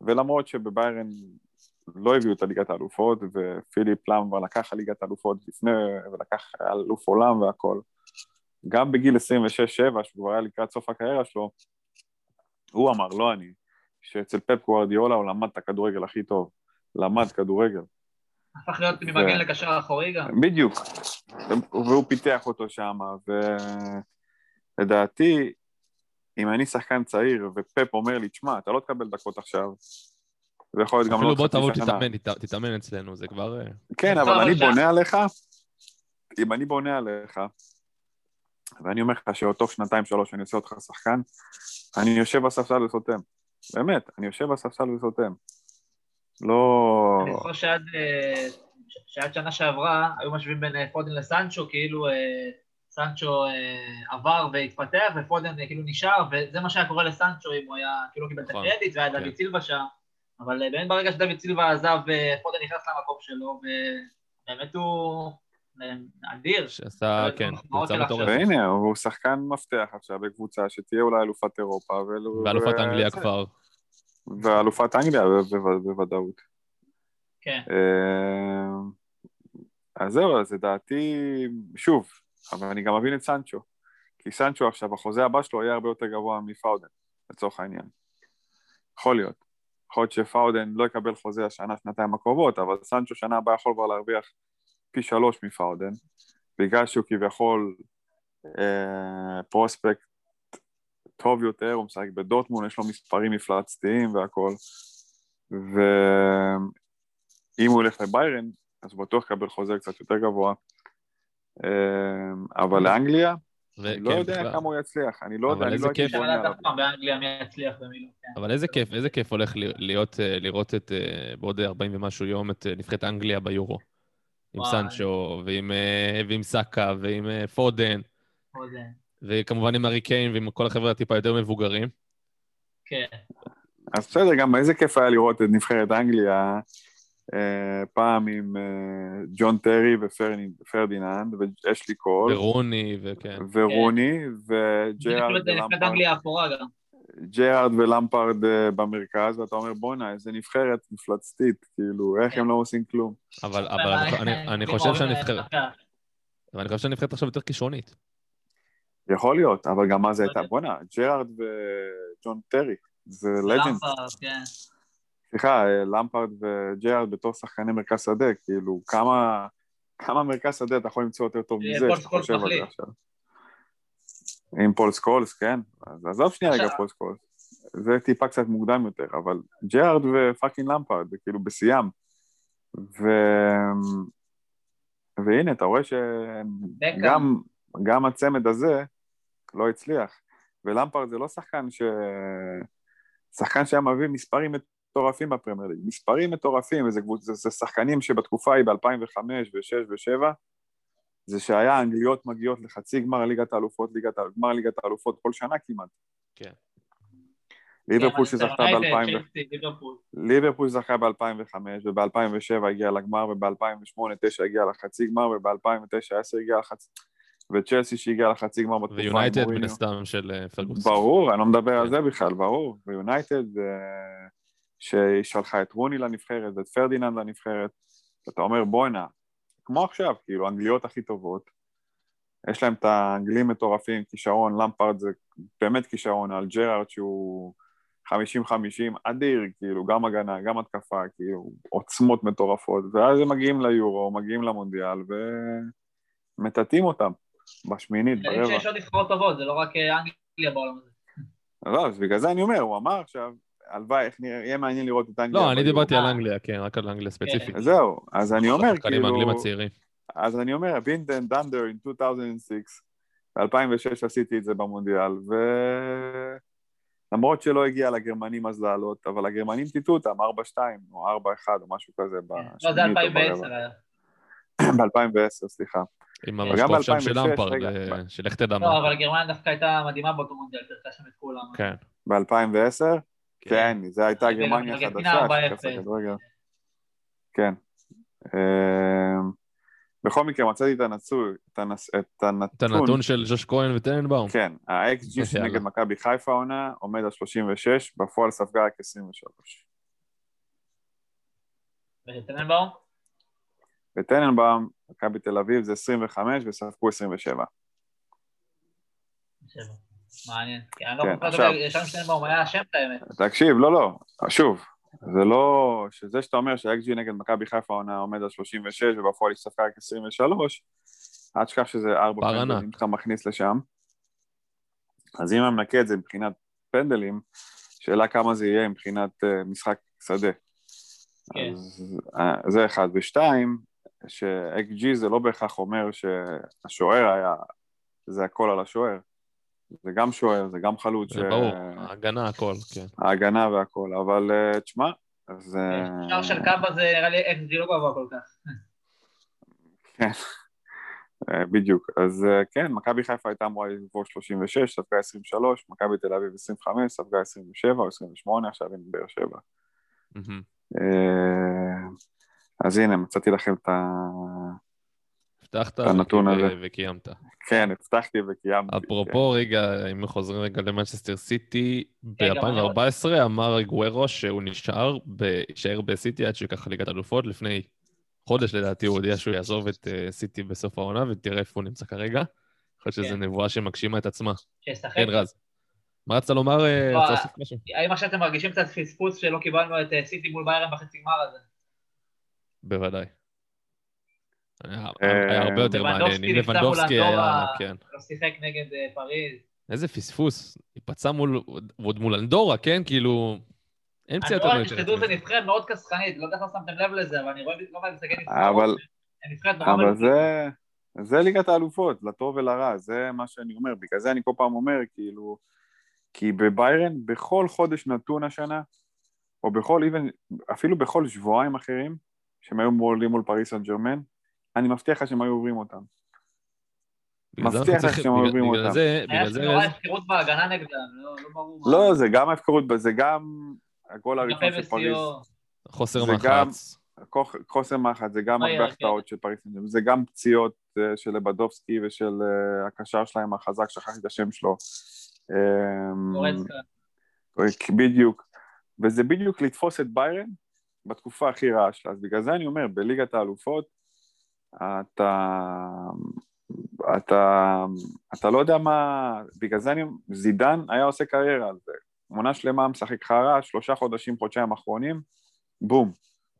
ולמרות שבביירן לא הביאו את הליגת האלופות, ופיליפ לאם כבר לקח הליגת האלופות לפני, ולקח אלוף עולם והכל, גם בגיל 26-7, שהוא כבר היה לקראת סוף הקריירה שלו, הוא אמר, לא אני, שאצל פפ גוארדיולה הוא למד את הכדורגל הכי טוב, למד כדורגל. הפך להיות ממגן לקשר אחורי גם. בדיוק, והוא פיתח אותו שם, ולדעתי, אם אני שחקן צעיר ופפ אומר לי, תשמע, אתה לא תקבל דקות עכשיו, זה יכול להיות גם לא חצי שנה. אפילו בוא תבוא תתאמן, תתאמן אצלנו, זה כבר... אה, כן, אבל אני בונה עליך, אם אני בונה עליך, ואני אומר לך שעוד תוך שנתיים שלוש אני עושה אותך שחקן, אני יושב בספסל וסותם. באמת, אני יושב בספסל וסותם. לא... אני זוכר שעד, אה, שעד שנה שעברה היו משווים בין אה, פודן לסנצ'ו, כאילו אה, סנצ'ו עבר והתפתח ופודן כאילו נשאר, וזה מה שהיה קורה לסנצ'ו אם הוא היה, כאילו קיבל את נכון, הקרדיט והיה דוד כן. סילבה שם, אבל באמת ברגע שדוד סילבה עזב, פודן נכנס למקום שלו, ובאמת הוא... אדיר. שעשה, כן, קבוצה מטורפת. והנה, הוא שחקן מפתח עכשיו בקבוצה שתהיה אולי אלופת אירופה. ואלופת אנגליה כבר. ואלופת אנגליה בוודאות. כן. אה, אז זהו, אז לדעתי, שוב, אבל אני גם מבין את סנצ'ו. כי סנצ'ו עכשיו, החוזה הבא שלו יהיה הרבה יותר גבוה מפאודן, לצורך העניין. יכול להיות. יכול להיות שפאודן לא יקבל חוזה השנה, שנתיים הקרובות, אבל סנצ'ו שנה הבאה יכול כבר להרוויח פי שלוש מפאודן, בגלל שהוא כביכול אה, פרוספקט טוב יותר, הוא משחק בדוטמון, יש לו מספרים מפלצתיים והכל, ואם הוא הולך לביירן, אז הוא בטוח יקבל חוזה קצת יותר גבוה, אה, אבל לאנגליה, אני לא יודע כמה הוא יצליח, אני לא יודע, אני לא הייתי בונה עליו. לא. כן. אבל איזה כיף, איזה כיף הולך להיות, אה, לראות את, אה, בעוד 40 ומשהו יום, את נבחרת אנגליה ביורו. עם סנצ'ו, ועם, אה, ועם סאקה, ועם אה, פודן. פודן. וכמובן עם הארי קיין ועם כל החבר'ה הטיפה יותר מבוגרים. כן. אז בסדר, גם איזה כיף היה לראות את נבחרת אנגליה אה, פעם עם אה, ג'ון טרי ופרדיננד ואשלי קול. ורוני, וכן. ורוני, וג'רארד ולמפרד. אנגליה אפורה גם. ג'רארד ולמפרד אה, במרכז, ואתה אומר, בואנה, איזה נבחרת מפלצתית, כאילו, איך הם לא עושים כלום. אבל אני חושב שהנבחרת... אבל אני חושב שהנבחרת עכשיו יותר כישרונית. יכול להיות, אבל גם מה זה הייתה? בואנה, ג'רארד וג'ון טרי, זה legend. כן. סליחה, אה, למפרד וג'רארד בתור שחקני מרכז שדה, כאילו, כמה... כמה מרכז שדה אתה יכול למצוא יותר טוב מזה, שאתה חושב על זה עכשיו. עם פול סקולס, כן? אז עזוב שנייה רגע פול סקולס. זה טיפה קצת מוקדם יותר, אבל ג'רארד ו fucking למפרד, זה כאילו בשיאם. והנה, אתה רואה. שגם גם הצמד הזה לא הצליח. ולמפרד זה לא שחקן ש... שחקן שהיה מביא מספרים מטורפים בפרמייר ליג. מספרים מטורפים, וזה קבוצ- זה, זה שחקנים שבתקופה ההיא ב-2005 ו-6 ו-7, זה שהיה האנגליות מגיעות לחצי גמר ליגת האלופות, ליגת, גמר ליגת האלופות כל שנה כמעט. כן. ליברפול כן, שזכתה יונייטד, ב-2000... צ'לסי, ליברפול. ליברפול זכה ב-2005, וב-2007 הגיע לגמר, וב-2008-2009 הגיע לחצי גמר, וב-2009-2010 הגיע לחצי... וצ'לסי שהגיע לחצי גמר בתקופה עם ויונייטד מן. הסתם של אה, פרגוס. ברור, אני לא מדבר על כן. זה בכלל, ברור. ויונייטד, אה, שהיא שלחה את רוני לנבחרת ואת פרדיננד לנבחרת, אתה אומר בואנה, כמו עכשיו, כאילו, האנגליות הכי טובות, יש להם את האנגלים מטורפים, כישרון, למפרד זה באמת כישרון, על ג'רארד שהוא 50-50, אדיר, כאילו, גם הגנה, גם התקפה, כאילו, עוצמות מטורפות, ואז הם מגיעים ליורו, מגיעים למונדיאל, ומטאטאים אותם בשמינית, ברבע. שיש עוד נבחרות טובות, זה לא רק אה, אנגליה בעולם הזה. לא, אז בגלל זה אני אומר, הוא אמר עכשיו, הלוואי, איך נראה, יהיה מעניין לראות את אנגליה. לא, אני. דיברתי על אנגליה, כן, רק על אנגליה ספציפית. אז זהו, אז אני אומר, כאילו, הצעירים. אז אני אומר, done there in 2006, ב-2006 עשיתי את זה במונדיאל, ולמרות שלא הגיע לגרמנים אז לעלות, אבל הגרמנים טיטו אותם 4-2 או 4-1 או משהו כזה לא, זה 2010 היה. *clears throat* ב-2010, סליחה. עם וגם המשקוף שם של ב-2006, למפרד, רגע, אה, שלך תדע לא, מה. אבל גרמניה דווקא הייתה מדהימה באותו מונדיאל, פירקה שם את כולם. כן. ב-2010? כן, זו הייתה גרמניה חדשה, 4-0. שתכף הכדורגל. כן. אמ, בכל מקרה, מצאתי את הנצוי, את הנס- את את הנתון הנתון, של ג'וש כהן וטננבאום. כן, ה-XG. *laughs* נגד מכבי חיפה העונה עומד על 36, בפועל ספגה רק 23. וטננבאום? בטננבאום, מכבי תל אביב זה 25 וספגו 27. שבע. מעניין. כי אני לא כל כך ישבנו שטננבאום, היה אשם את האמת. תקשיב, לא, לא, שוב, זה לא... שזה שאתה אומר שה-XG נגד מכבי חיפה העונה עומד על 36 ובפועל היא ספגה רק 23, אל תשכח שזה ארבע פנדלים. שאתה מכניס לשם. אז אם אני מנקה את זה מבחינת פנדלים, שאלה כמה זה יהיה מבחינת אה, משחק שדה. כן. אז אה, זה אחד. ושתיים, ש-XG זה לא בהכרח אומר שהשוער היה, זה הכל על השוער. זה גם שוער, זה גם חלוץ. זה ש- ברור, ההגנה, הכל, כן. ההגנה והכל, אבל אה, תשמע, אז... אה, שער של קאבה זה נראה לי אקסג'י לא גבוה כל כך. אה, בדיוק, אז כן, מכבי חיפה הייתה אמורה לבוא 36, ספגה 23, מכבי תל אביב 25, ספגה 27 או 28, עכשיו הנה באר שבע. אז הנה, מצאתי לכם את ה... הבטחת הנתון ו- הזה. וקיימת. כן, הבטחתי וקיימתי. אפרופו, רגע, אם חוזרים רגע למנצ'סטר סיטי, כן, גם אני ב-2014 אמר גוורו שהוא נשאר, יישאר בסיטי עד שיקח ליגת אלופות. לפני חודש לדעתי הוא הודיע שהוא יעזוב את אה, סיטי בסוף העונה, ותראה איפה הוא נמצא כרגע. יכול להיות שזו כן. נבואה שמגשימה את עצמה. שישחק. כן, רז. מה רצית לומר? אה? האם עכשיו אתם מרגישים קצת פספוס שלא קיבלנו את אה, סיטי מול ביירן בחצי גמר הזה? בוודאי. היה אה, היה הרבה יותר מעניין. לבנדובסקי אם לבנדובסקי היה... כן. לא שיחק נגד אה, פריז. איזה פספוס. היא פצעה מול... ועוד מול אנדורה, כן? כאילו... אין פציעה יותר אנדורה, יותר. תשתדעו, זה נבחרת מאוד קסחנית, לא יודע איך לא שמתם לב לזה, אבל אני רואה לא מעט נבחרות. נבחרת נורא אבל. זה, זה ליגת האלופות, לטוב ולרע, זה מה שאני אומר, בגלל זה אני כל פעם אומר, כאילו, כי בביירן, בכל חודש נתון השנה, או בכל, even, אפילו בכל שבועיים אחרים, שהם היו עולים מול פריס סן ג'רמן, אני מבטיח לך שהם היו עוברים אותם. בגלל זה מבטיח לך שהם בגלל- עוברים בגלל אותם. זה, היה בגלל זה, רז, הפקרות בהגנה נגדם, לא לא ברור. לא, זה גם ההפקרות, זה גם הגול הראשון של פריס. חוסר זה גם- מחץ. כוח- חוסר מחץ, זה גם אוי, הרבה אוי, החטאות של פריס זה גם פציעות אה, של לבנדובסקי ושל אה, הקשר שלהם החזק, שכחתי את השם שלו. גורצקה. בדיוק. וזה בדיוק לתפוס את ביירן בתקופה הכי רעה שלה. אז בגלל זה אני אומר, בליגת האלופות, אתה, אתה, אתה לא יודע מה, בגלל זה אני, זידן היה עושה קריירה על זה. עונה שלמה משחק חרא, שלושה חודשים, חודשיים אחרונים, בום,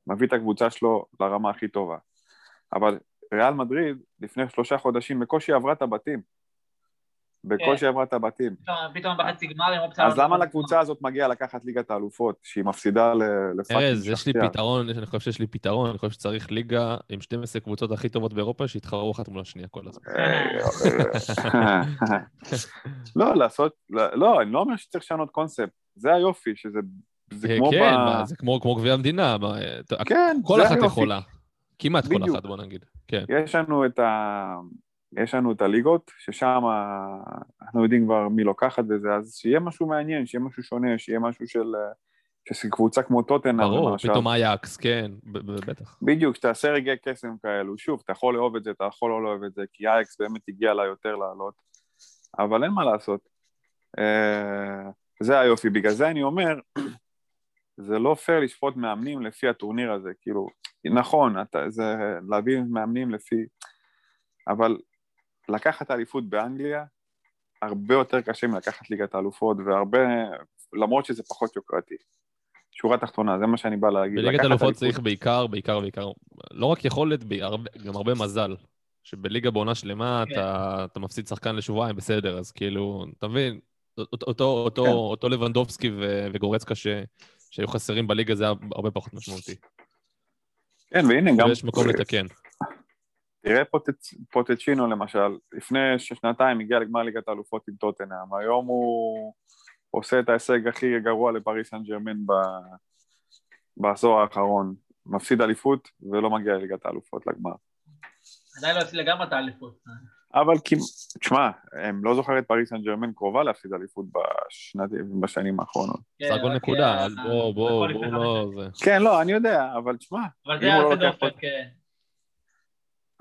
מביא את הקבוצה שלו לרמה הכי טובה. אבל ריאל מדריד, לפני שלושה חודשים, בקושי עברה את הבתים. בקושי עברה את הבתים. פתאום- בחצי גמר עם אופציה... אז למה לחצי לקבוצה הזאת מגיע לקחת ליגת האלופות, שהיא מפסידה ל- לפאקינג ארז, יש לי? פתרון, אני חושב שיש לי פתרון, אני חושב שצריך ליגה עם 12 קבוצות הכי טובות באירופה שיתחרו אחת מול השנייה כל הזמן. *laughs* לא, לעשות, לא, לא, אני לא אומר שצריך לשנות קונספט, זה היופי, שזה זה אה, כמו כן, זה כמו כמו גביע המדינה, אה, כן, כל אחת. יכולה. כמעט כל. אחת, בוא נגיד. כן. יש לנו את ה... יש לנו את הליגות, ששם אנחנו יודעים כבר מי לוקחת בזה, אז שיהיה משהו מעניין, שיהיה משהו שונה, שיהיה משהו של... של קבוצה כמו טוטנאם, ברור, למשל. פתאום אייקס, כן, בטח. בדיוק, שתעשה רגעי קסם כאלו, שוב, אתה יכול לאהוב את זה, אתה יכול לא לאהוב את זה, כי אייקס באמת הגיע לה יותר לעלות, אבל אין מה לעשות. אה, זה היופי, בגלל זה אני אומר, *clears throat* זה לא פייר לשפוט מאמנים לפי הטורניר הזה, כאילו, נכון, אתה, זה להביא מאמנים לפי... אבל לקחת אליפות באנגליה, הרבה יותר קשה מלקחת ליגת האלופות, והרבה, למרות שזה פחות יוקרתי. שורה תחתונה, זה מה שאני בא להגיד. בליגת אלופות אליפות- צריך בעיקר, בעיקר, בעיקר, לא רק יכולת, גם הרבה מזל. שבליגה בעונה שלמה כן. אתה, אתה מפסיד שחקן לשבועיים, בסדר, אז כאילו, אתה מבין, אותו, אותו, אותו, כן. אותו לבנדובסקי ו- וגורצקה ש, שהיו חסרים בליגה זה היה הרבה פחות משמעותי. כן, והנה, גם... ויש מקום לתקן. תראה פוטצ... פוטצ'ינו למשל, לפני שנתיים הגיע לגמר ליגת האלופות עם טוטנאם, היום הוא עושה את ההישג הכי גרוע לפריס סן ג'רמן ב... בעשור האחרון, מפסיד אליפות ולא מגיע לליגת האלופות לגמר. עדיין לא עשי לגמרי את האליפות. אבל כמעט, תשמע, הם לא זוכר את פריס סן ג'רמן קרובה להפסיד אליפות בשנת... בשנים האחרונות. כן, סך הכל רק, נקודה, אז בוא, בוא, הכל בוא, לפני לא... זה... כן, לא, אני יודע, אבל תשמע, אבל זה הוא לא יוצא לוקח דופן, כן.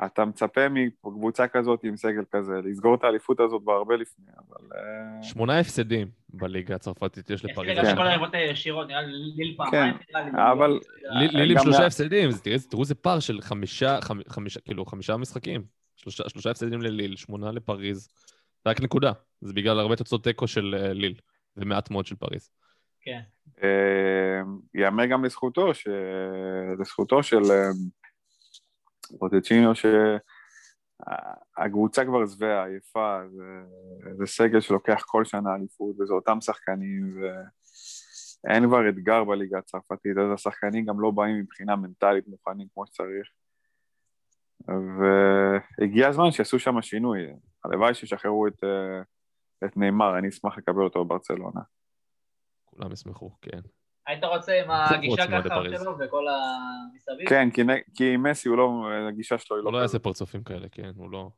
אתה מצפה מקבוצה כזאת עם סגל כזה, לסגור את האליפות הזאת כבר הרבה לפני, אבל... אה, שמונה הפסדים בליגה הצרפתית יש לפריז. רגע, כן. שכל האליפות ישירות, נראה לי ליל פעמיים. לי. אבל- ליל עם גם שלושה הפסדים, תראו- איזה פער של חמישה, חמ- חמישה, כאילו חמישה משחקים. שלושה שלושה הפסדים לליל, שמונה לפריז. זה רק נקודה. זה בגלל הרבה תוצאות תיקו של אה, ליל, ומעט מאוד של פריז. כן. אה, ייאמר גם לזכותו. לזכותו של פוטצ'ינו, שהקבוצה כבר שבעה, עייפה, זה, זה סגל שלוקח כל שנה אליפות, וזה אותם שחקנים, ואין כבר אתגר בליגה הצרפתית, אז השחקנים גם לא באים מבחינה מנטלית מוכנים כמו שצריך. והגיע הזמן שיעשו שם שינוי, הלוואי שישחררו את, אה, את נאמר, אני אשמח לקבל אותו בברצלונה. כולם ישמחו, כן. היית רוצה עם הגישה ככה. שלו וכל המסביב? כן, כי, כי עם מסי הוא לא, הגישה שלו היא הוא לא לא. יעשה פרצופים כאלה, כן, הוא לא...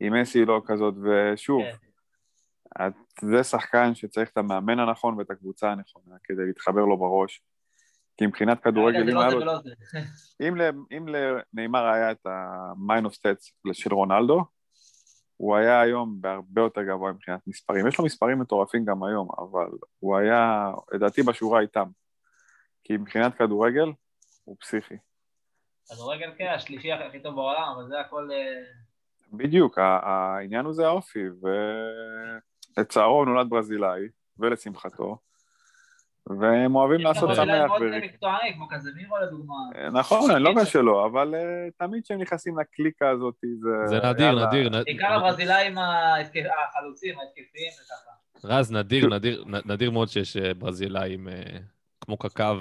עם מסי היא לא כזאת, ושוב, כן. את, זה שחקן שצריך את המאמן הנכון ואת הקבוצה הנכונה כדי להתחבר לו בראש. כי מבחינת כדורגל, זה אם לא היה לו... אם, לנאמר היה את of stats של רונלדו, הוא היה היום בהרבה יותר גבוה מבחינת מספרים. יש לו מספרים מטורפים גם היום, אבל הוא היה, לדעתי, בשורה איתם. כי מבחינת כדורגל, הוא פסיכי. כדורגל כן, השלישי הכי טוב בעולם, אבל זה הכל... אה, בדיוק, העניין הוא זה האופי, ולצערו הוא נולד ברזילאי, ולשמחתו, והם אוהבים יש לעשות גם שמח. מאוד ו- מקצועני, כמו קזמירו לדוגמה. נכון, אני לא אומר שלא, אבל אה, תמיד כשהם נכנסים לקליקה הזאת, זה... זה נדיר. נדיר. בעיקר הברזילאים החלוצים, ההתקפיים וככה. רז, נדיר, נדיר, נדיר מאוד שיש אה, ברזילאים אה, כמו קקא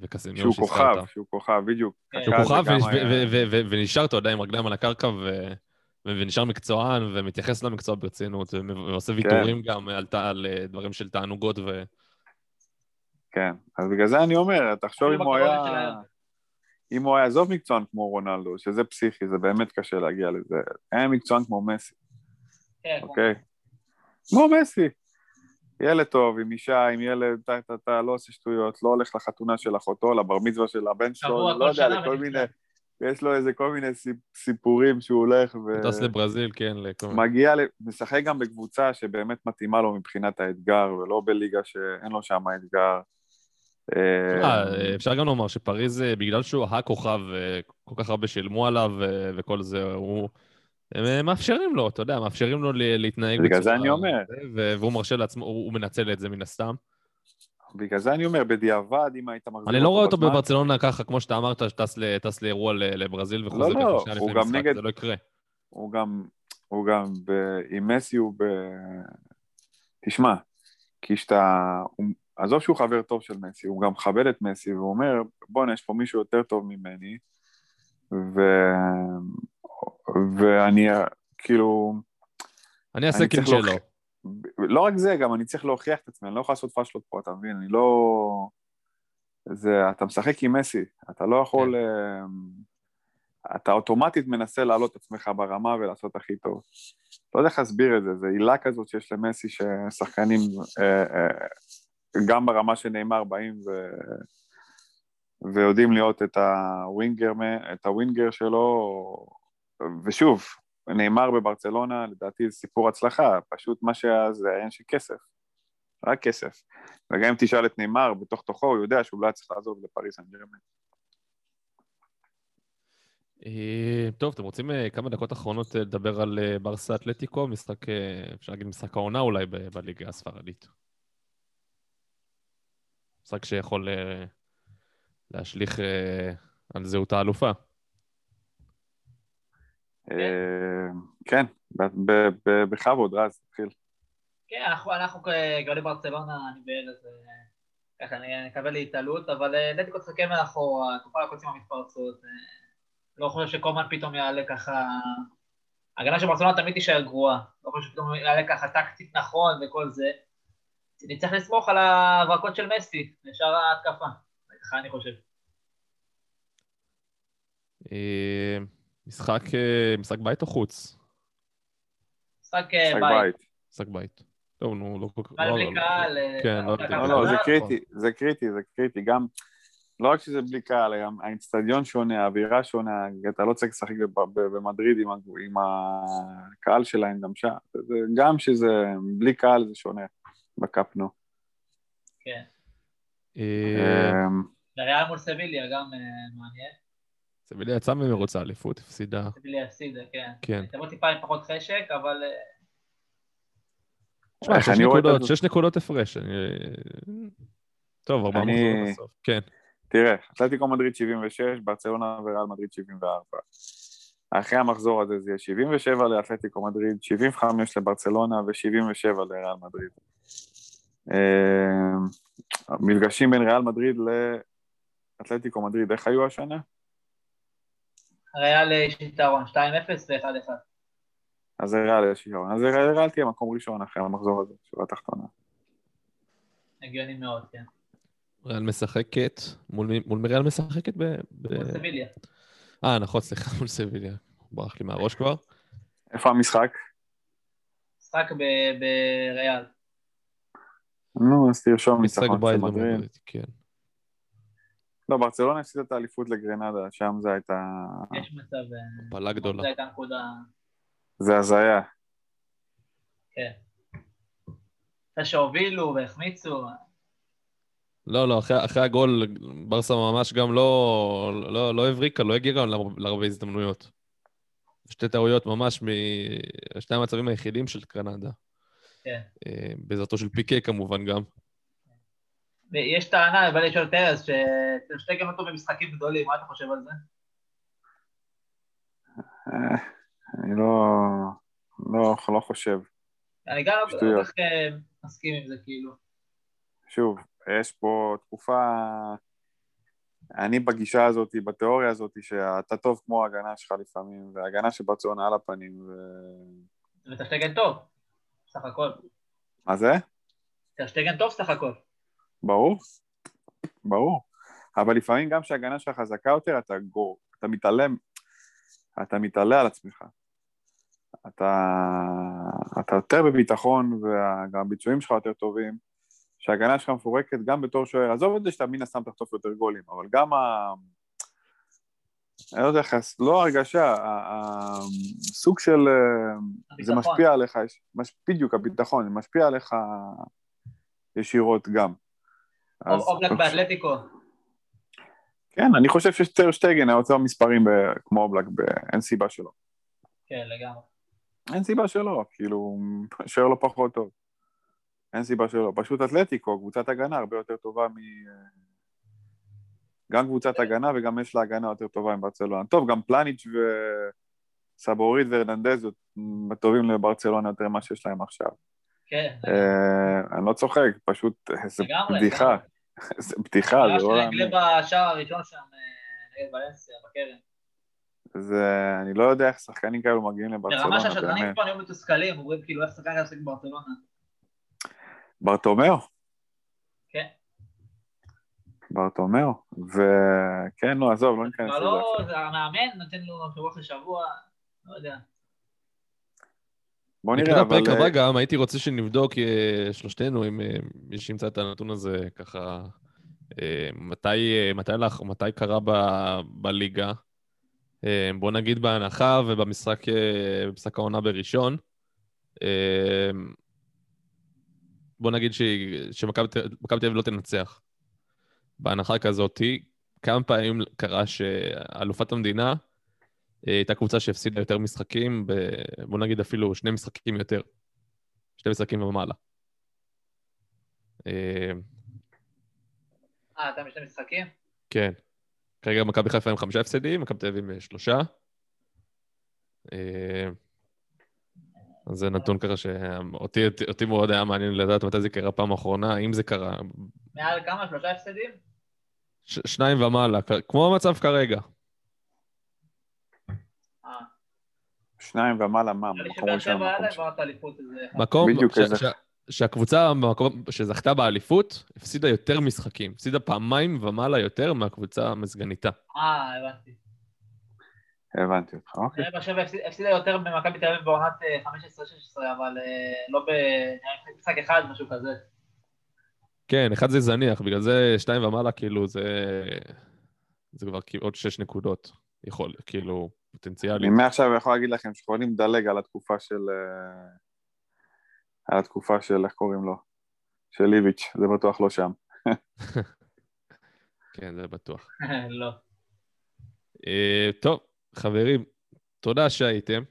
וקסמירו שהוא כוכב, שהוא כוכב, בדיוק. כן. שהוא כוכב גם ונשאר, אתה יודע, עם רגליים על הקרקע ונשאר מקצוען ומתייחס למקצוע ברצינות ועושה כן. ויתורים גם על אה, דברים של תענוגות ו... כן, אז בגלל זה אני אומר, תחשוב אם הוא היה... אם הוא היה עזוב מקצוען כמו רונלדו, שזה פסיכי, זה באמת קשה להגיע לזה. היה מקצוען כמו מסי, כן, אוקיי? כמו מסי. ילד טוב, עם אישה, עם ילד, אתה, אתה, אתה לא עושה שטויות, לא הולך לחתונה של אחותו, לבר מצווה של הבן שלו, לא יודע, לכל. מיני, יש לו איזה כל מיני סיפ, סיפורים שהוא הולך ו... טס לברזיל, כן, לכל מיני... מגיע, משחק גם בקבוצה שבאמת מתאימה לו מבחינת האתגר, ולא בליגה שאין לו שם אתגר. אה, אה, אפשר גם לומר שפריז, אה, בגלל שהוא הכוכב, כל כך הרבה שילמו עליו וכל זה, הוא... הם מאפשרים לו, אתה יודע, מאפשרים לו להתנהג בגלל זה אני אומר. והוא מרשה לעצמו, הוא מנצל את זה מן הסתם. בגלל זה אני אומר, בדיעבד, אם היית מחזיר אני לא רואה אותו בברצלונה ככה, כמו שאתה אמרת, שטס לאירוע לברזיל וחוזר לא, ככה שנייה לפני משחק, זה לא יקרה. הוא גם, הוא גם. עם מסי הוא ב... תשמע, כי שאתה, הוא... עזוב שהוא חבר טוב של מסי, הוא גם מכבד את מסי, והוא אומר, בואנה, יש פה מישהו יותר טוב ממני, ו... ואני, כאילו, אני צריך שלו. להוכיח- לא רק זה, גם אני צריך להוכיח את עצמי, אני לא יכול לעשות פאשלות פה, אתה מבין? אני לא... זה, אתה משחק עם מסי, אתה לא יכול... כן. אה, אתה אוטומטית מנסה להעלות את עצמך ברמה ולעשות הכי טוב. לא יודע איך להסביר את זה, זה עילה כזאת שיש למסי ששחקנים, אה, אה, גם ברמה של נאמר באים ו... ויודעים להיות את הווינגר, את הווינגר שלו, ושוב, נאמר בברצלונה, לדעתי זה סיפור הצלחה, פשוט מה שהיה זה העניין של כסף, רק כסף. וגם אם תשאל את נאמר בתוך תוכו, הוא יודע שהוא לא צריך לעזוב לפריס סן ג'רמן. אה, טוב, אתם רוצים אה, כמה דקות אחרונות אה, לדבר על ברסה אתלטיקו? משחק, אפשר להגיד משחק העונה אולי בליגה הספרדית. משחק שיכול אה, להשליך אה, על זהות האלופה. אה, כן, בכבוד, רז, תתחיל. כן, אנחנו, אנחנו כגרלי ברצלונה, אני בארז, אה, ככה אני נקווה להתעלות, אבל אתלטיקו תחכה מאחורה, תוכל לקוצים המתפרצות. לא חושב שקומן פתאום יעלה ככה... ההגנה של ברצלונה תמיד תישאר גרועה. לא חושב שפתאום יעלה ככה טקטית נכון וכל זה. נצטרך לסמוך על ההברקות של מסי, לשאר ההתקפה. ככה אני חושב. אה, משחק, אה, משחק בית או חוץ? משחק אה, בית. משחק בית. טוב, נו, לא כל כך... בית לא, בלי לא, לא. קהל. כן, לא יודע. לא, לא, זה. קריטי, זה קריטי, זה קריטי. גם, לא רק שזה בלי קהל, גם האיצטדיון שונה, האווירה שונה, אתה לא צריך לשחק במדריד עם, הקהל שלהם גם שם. זה, גם שזה בלי קהל זה שונה בקאפ נו. כן. אה, אמ, וריאל מול סביליה גם אה, מעניין. סביליה יצאה ממרוץ האליפות, הפסידה. סביליה הפסידה, כן. כן. תבוא טיפה עם פחות חשק, אבל אה, תשמע, שש נקודות, זה? שש נקודות הפרש. טוב, ארבעה מחזורים בסוף. כן. תראה, אתלטיקו מדריד 76, ברצלונה וריאל מדריד 74. אחרי המחזור הזה זה יהיה 77 לאתלטיקו מדריד, 75 לברצלונה ו-77 לריאל מדריד. אמ, המפגשים בין ריאל מדריד לאתלטיקו מדריד, איך היו השנה? ריאל יש יתרון, 2-0 ו-1-1. אז זה ריאל יש יתרון. אז ריאל תהיה מקום ראשון אחרי המחזור הזה, שורה התחתונה. הגיוני מאוד, כן. ריאל משחקת, מול מי מול ריאל משחקת? ב... ב- מול סביליה. אה, נכון, סליחה, מול סביליה. ברח לי מהראש כבר. איפה המשחק? משחק ב- בריאל. נו, אז תרשום משחק ניצחון של בית מדריד. במדריד, כן. לא, ברצלונה הפסידה את האליפות לגרנדה, שם זה הייתה... יש מצב... אה, הפלה גדולה. זו הייתה נקודה... זה הזיה. כן. אחרי שהובילו והחמיצו, לא, לא, אחרי, אחרי הגול, ברסה ממש גם לא, לא, לא הבריקה, לא הגיעה גם להר- להרבה הזדמנויות. שתי טעויות ממש משני המצבים היחידים של קרנדה. כן. אה, בעזרתו של פיקה כמובן גם. ויש טענה, בא לי לשאול את ארז, שטרשטגן אותו במשחקים גדולים, מה אתה חושב על זה? אה, אני לא... לא, לא חושב. אני גם לא. כל כך אה, מסכים עם זה, כאילו. שוב, יש פה תקופה... אני בגישה הזאת, בתיאוריה הזאת, שאתה טוב כמו ההגנה שלך לפעמים, וההגנה של ברצלונה על הפנים, ו... וטרשטגן טוב, סך הכל. מה זה? טרשטגן טוב סך הכל. ברור, ברור. אבל לפעמים גם כשההגנה שלך חזקה יותר, אתה גור, אתה מתעלם, אתה מתעלה על עצמך. אתה, אתה יותר בביטחון, וגם הביצועים שלך יותר טובים. שההגנה שלך מפורקת גם בתור שוער, עזוב את זה שאתה מן הסתם תחטוף יותר גולים, אבל גם ה... אני לא יודע איך, לא הרגשה, הסוג של... אה, זה. משפיע עליך, מש- בדיוק, הביטחון, זה משפיע עליך ישירות גם. אובלק באתלטיקו. כן, אני חושב שטר שטגן היה יותר מספרים ב- כמו אובלק, ב- אין סיבה שלא. כן, לגמרי. אין סיבה שלא, כאילו, שוער לא פחות טוב. אין סיבה שלא. פשוט אתלטיקו, קבוצת הגנה הרבה יותר טובה מ... גם קבוצת הגנה וגם יש לה הגנה יותר טובה עם ברצלונה. טוב, גם פלניץ' ו... סבורית והרננדז טובים לברצלונה יותר ממה שיש להם עכשיו. כן. אה, אני לא צוחק, פשוט איזה לגמרי, בדיחה. לגמרי. *laughs* איזה בדיחה, זה לא להאמין. להאמין. בשער הראשון שם אה, נגד ולנסיה, בקרן. זה, אני לא יודע איך שחקנים כאלו מגיעים ברמה לברצלונה, שהשדרנים באמת. פה היו מתוסכלים, אומרים כאילו איך שחקן משחק בברצלונה. ברטומיאו. ברטומיאו, וכן, לא, עזוב, לא ניכנס כבר לזה לא. זה המאמן נותן לו שבוע אחרי שבוע, לא יודע. בוא נראה, אבל... הבא אה, גם הייתי רוצה שנבדוק אה, שלושתנו, אם אה, מי שימצא את הנתון הזה ככה, מתי, מתי, לאח- מתי קרה ב, בליגה. בוא נגיד בהנחה ובמשחק במשחק העונה בראשון. בוא נגיד שמכבי תל מכבי תל אביב לא תנצח. בהנחה כזאתי, כמה פעמים קרה שאלופת המדינה אה, הייתה קבוצה שהפסידה יותר משחקים, ב... בוא נגיד אפילו שני משחקים יותר. שני משחקים ומעלה. אה, אה, אתה בשני משחקים? כן. כרגע מכבי חיפה עם חמישה הפסדים, מכבי תל אביב עם שלושה. אז זה נתון ככה שאותי אותי, אותי מאוד היה מעניין לדעת מתי זה קרה פעם אחרונה, אם זה קרה. מעל כמה? שלושה הפסדים? ש- שניים ומעלה, כמו המצב כרגע. אה. שניים ומעלה, מה? מקום שבאר ראשון, שבע היה מקום שני. שהקבוצה במקום שזכתה באליפות, הפסידה יותר משחקים. הפסידה פעמיים ומעלה יותר מהקבוצה המסגניתה. אה, הבנתי. הבנתי אותך, אוקיי. באר שבע הפסיד- הפסידה יותר ממכבי תל אביב בעונת אה, 15-16, אבל אה, לא ב... נראה לי משחק אחד, משהו כזה. כן, אחד זה זניח, בגלל זה שתיים ומעלה, כאילו, זה... זה כבר עוד שש נקודות. יכול, כאילו, פוטנציאלית. אני מעכשיו יכול להגיד לכם שיכולים לדלג על התקופה של... אה, על התקופה של, איך קוראים לו? של ליביץ', זה בטוח לא שם. *laughs* כן, זה בטוח. *laughs* לא. אה, טוב, חברים, תודה שהייתם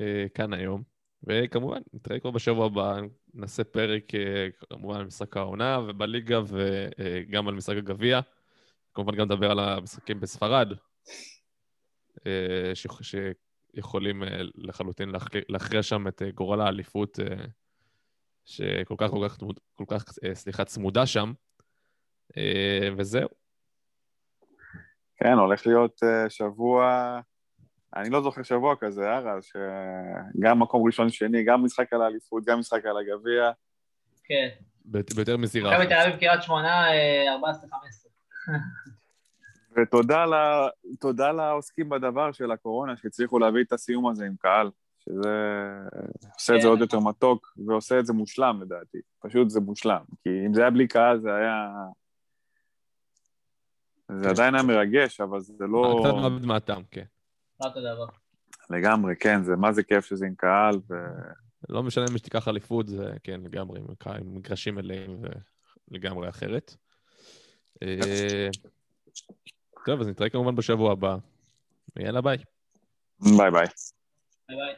אה, כאן היום, וכמובן, נתראה כבר בשבוע הבא, נעשה פרק אה, כמובן על משחק העונה ובליגה וגם על משחק הגביע. כמובן גם נדבר על המשחקים בספרד, אה, ש- שיכולים אה, לחלוטין להכריע שם את אה, גורל האליפות אה, שכל כך, כל כך, כל כך, אה, סליחה, צמודה שם. אה, וזהו. כן, הולך להיות אה, שבוע... אני לא זוכר שבוע כזה, אה, רז? שגם מקום ראשון שני, גם משחק על האליפות, גם משחק על הגביע. כן. ביותר מסירה. מכבי תל אביב קריית שמונה, אה, 14-15. ותודה ל- תודה לעוסקים בדבר של הקורונה, שהצליחו להביא את הסיום הזה עם קהל, שזה עושה את זה כן. עוד יותר מתוק, ועושה את זה מושלם לדעתי. פשוט זה מושלם. כי אם זה היה בלי קהל זה היה... זה עדיין היה מרגש, אבל זה לא... קצת מוות מהטעם, כן. לא. לגמרי, כן, זה מה זה כיף שזה עם קהל, ו... לא משנה אם שתיקח אליפות, זה כן, לגמרי, עם מגרשים מלאים ולגמרי אחרת. אה, טוב, אז נתראה כמובן בשבוע הבא. יאללה, ביי. ביי ביי. ביי ביי.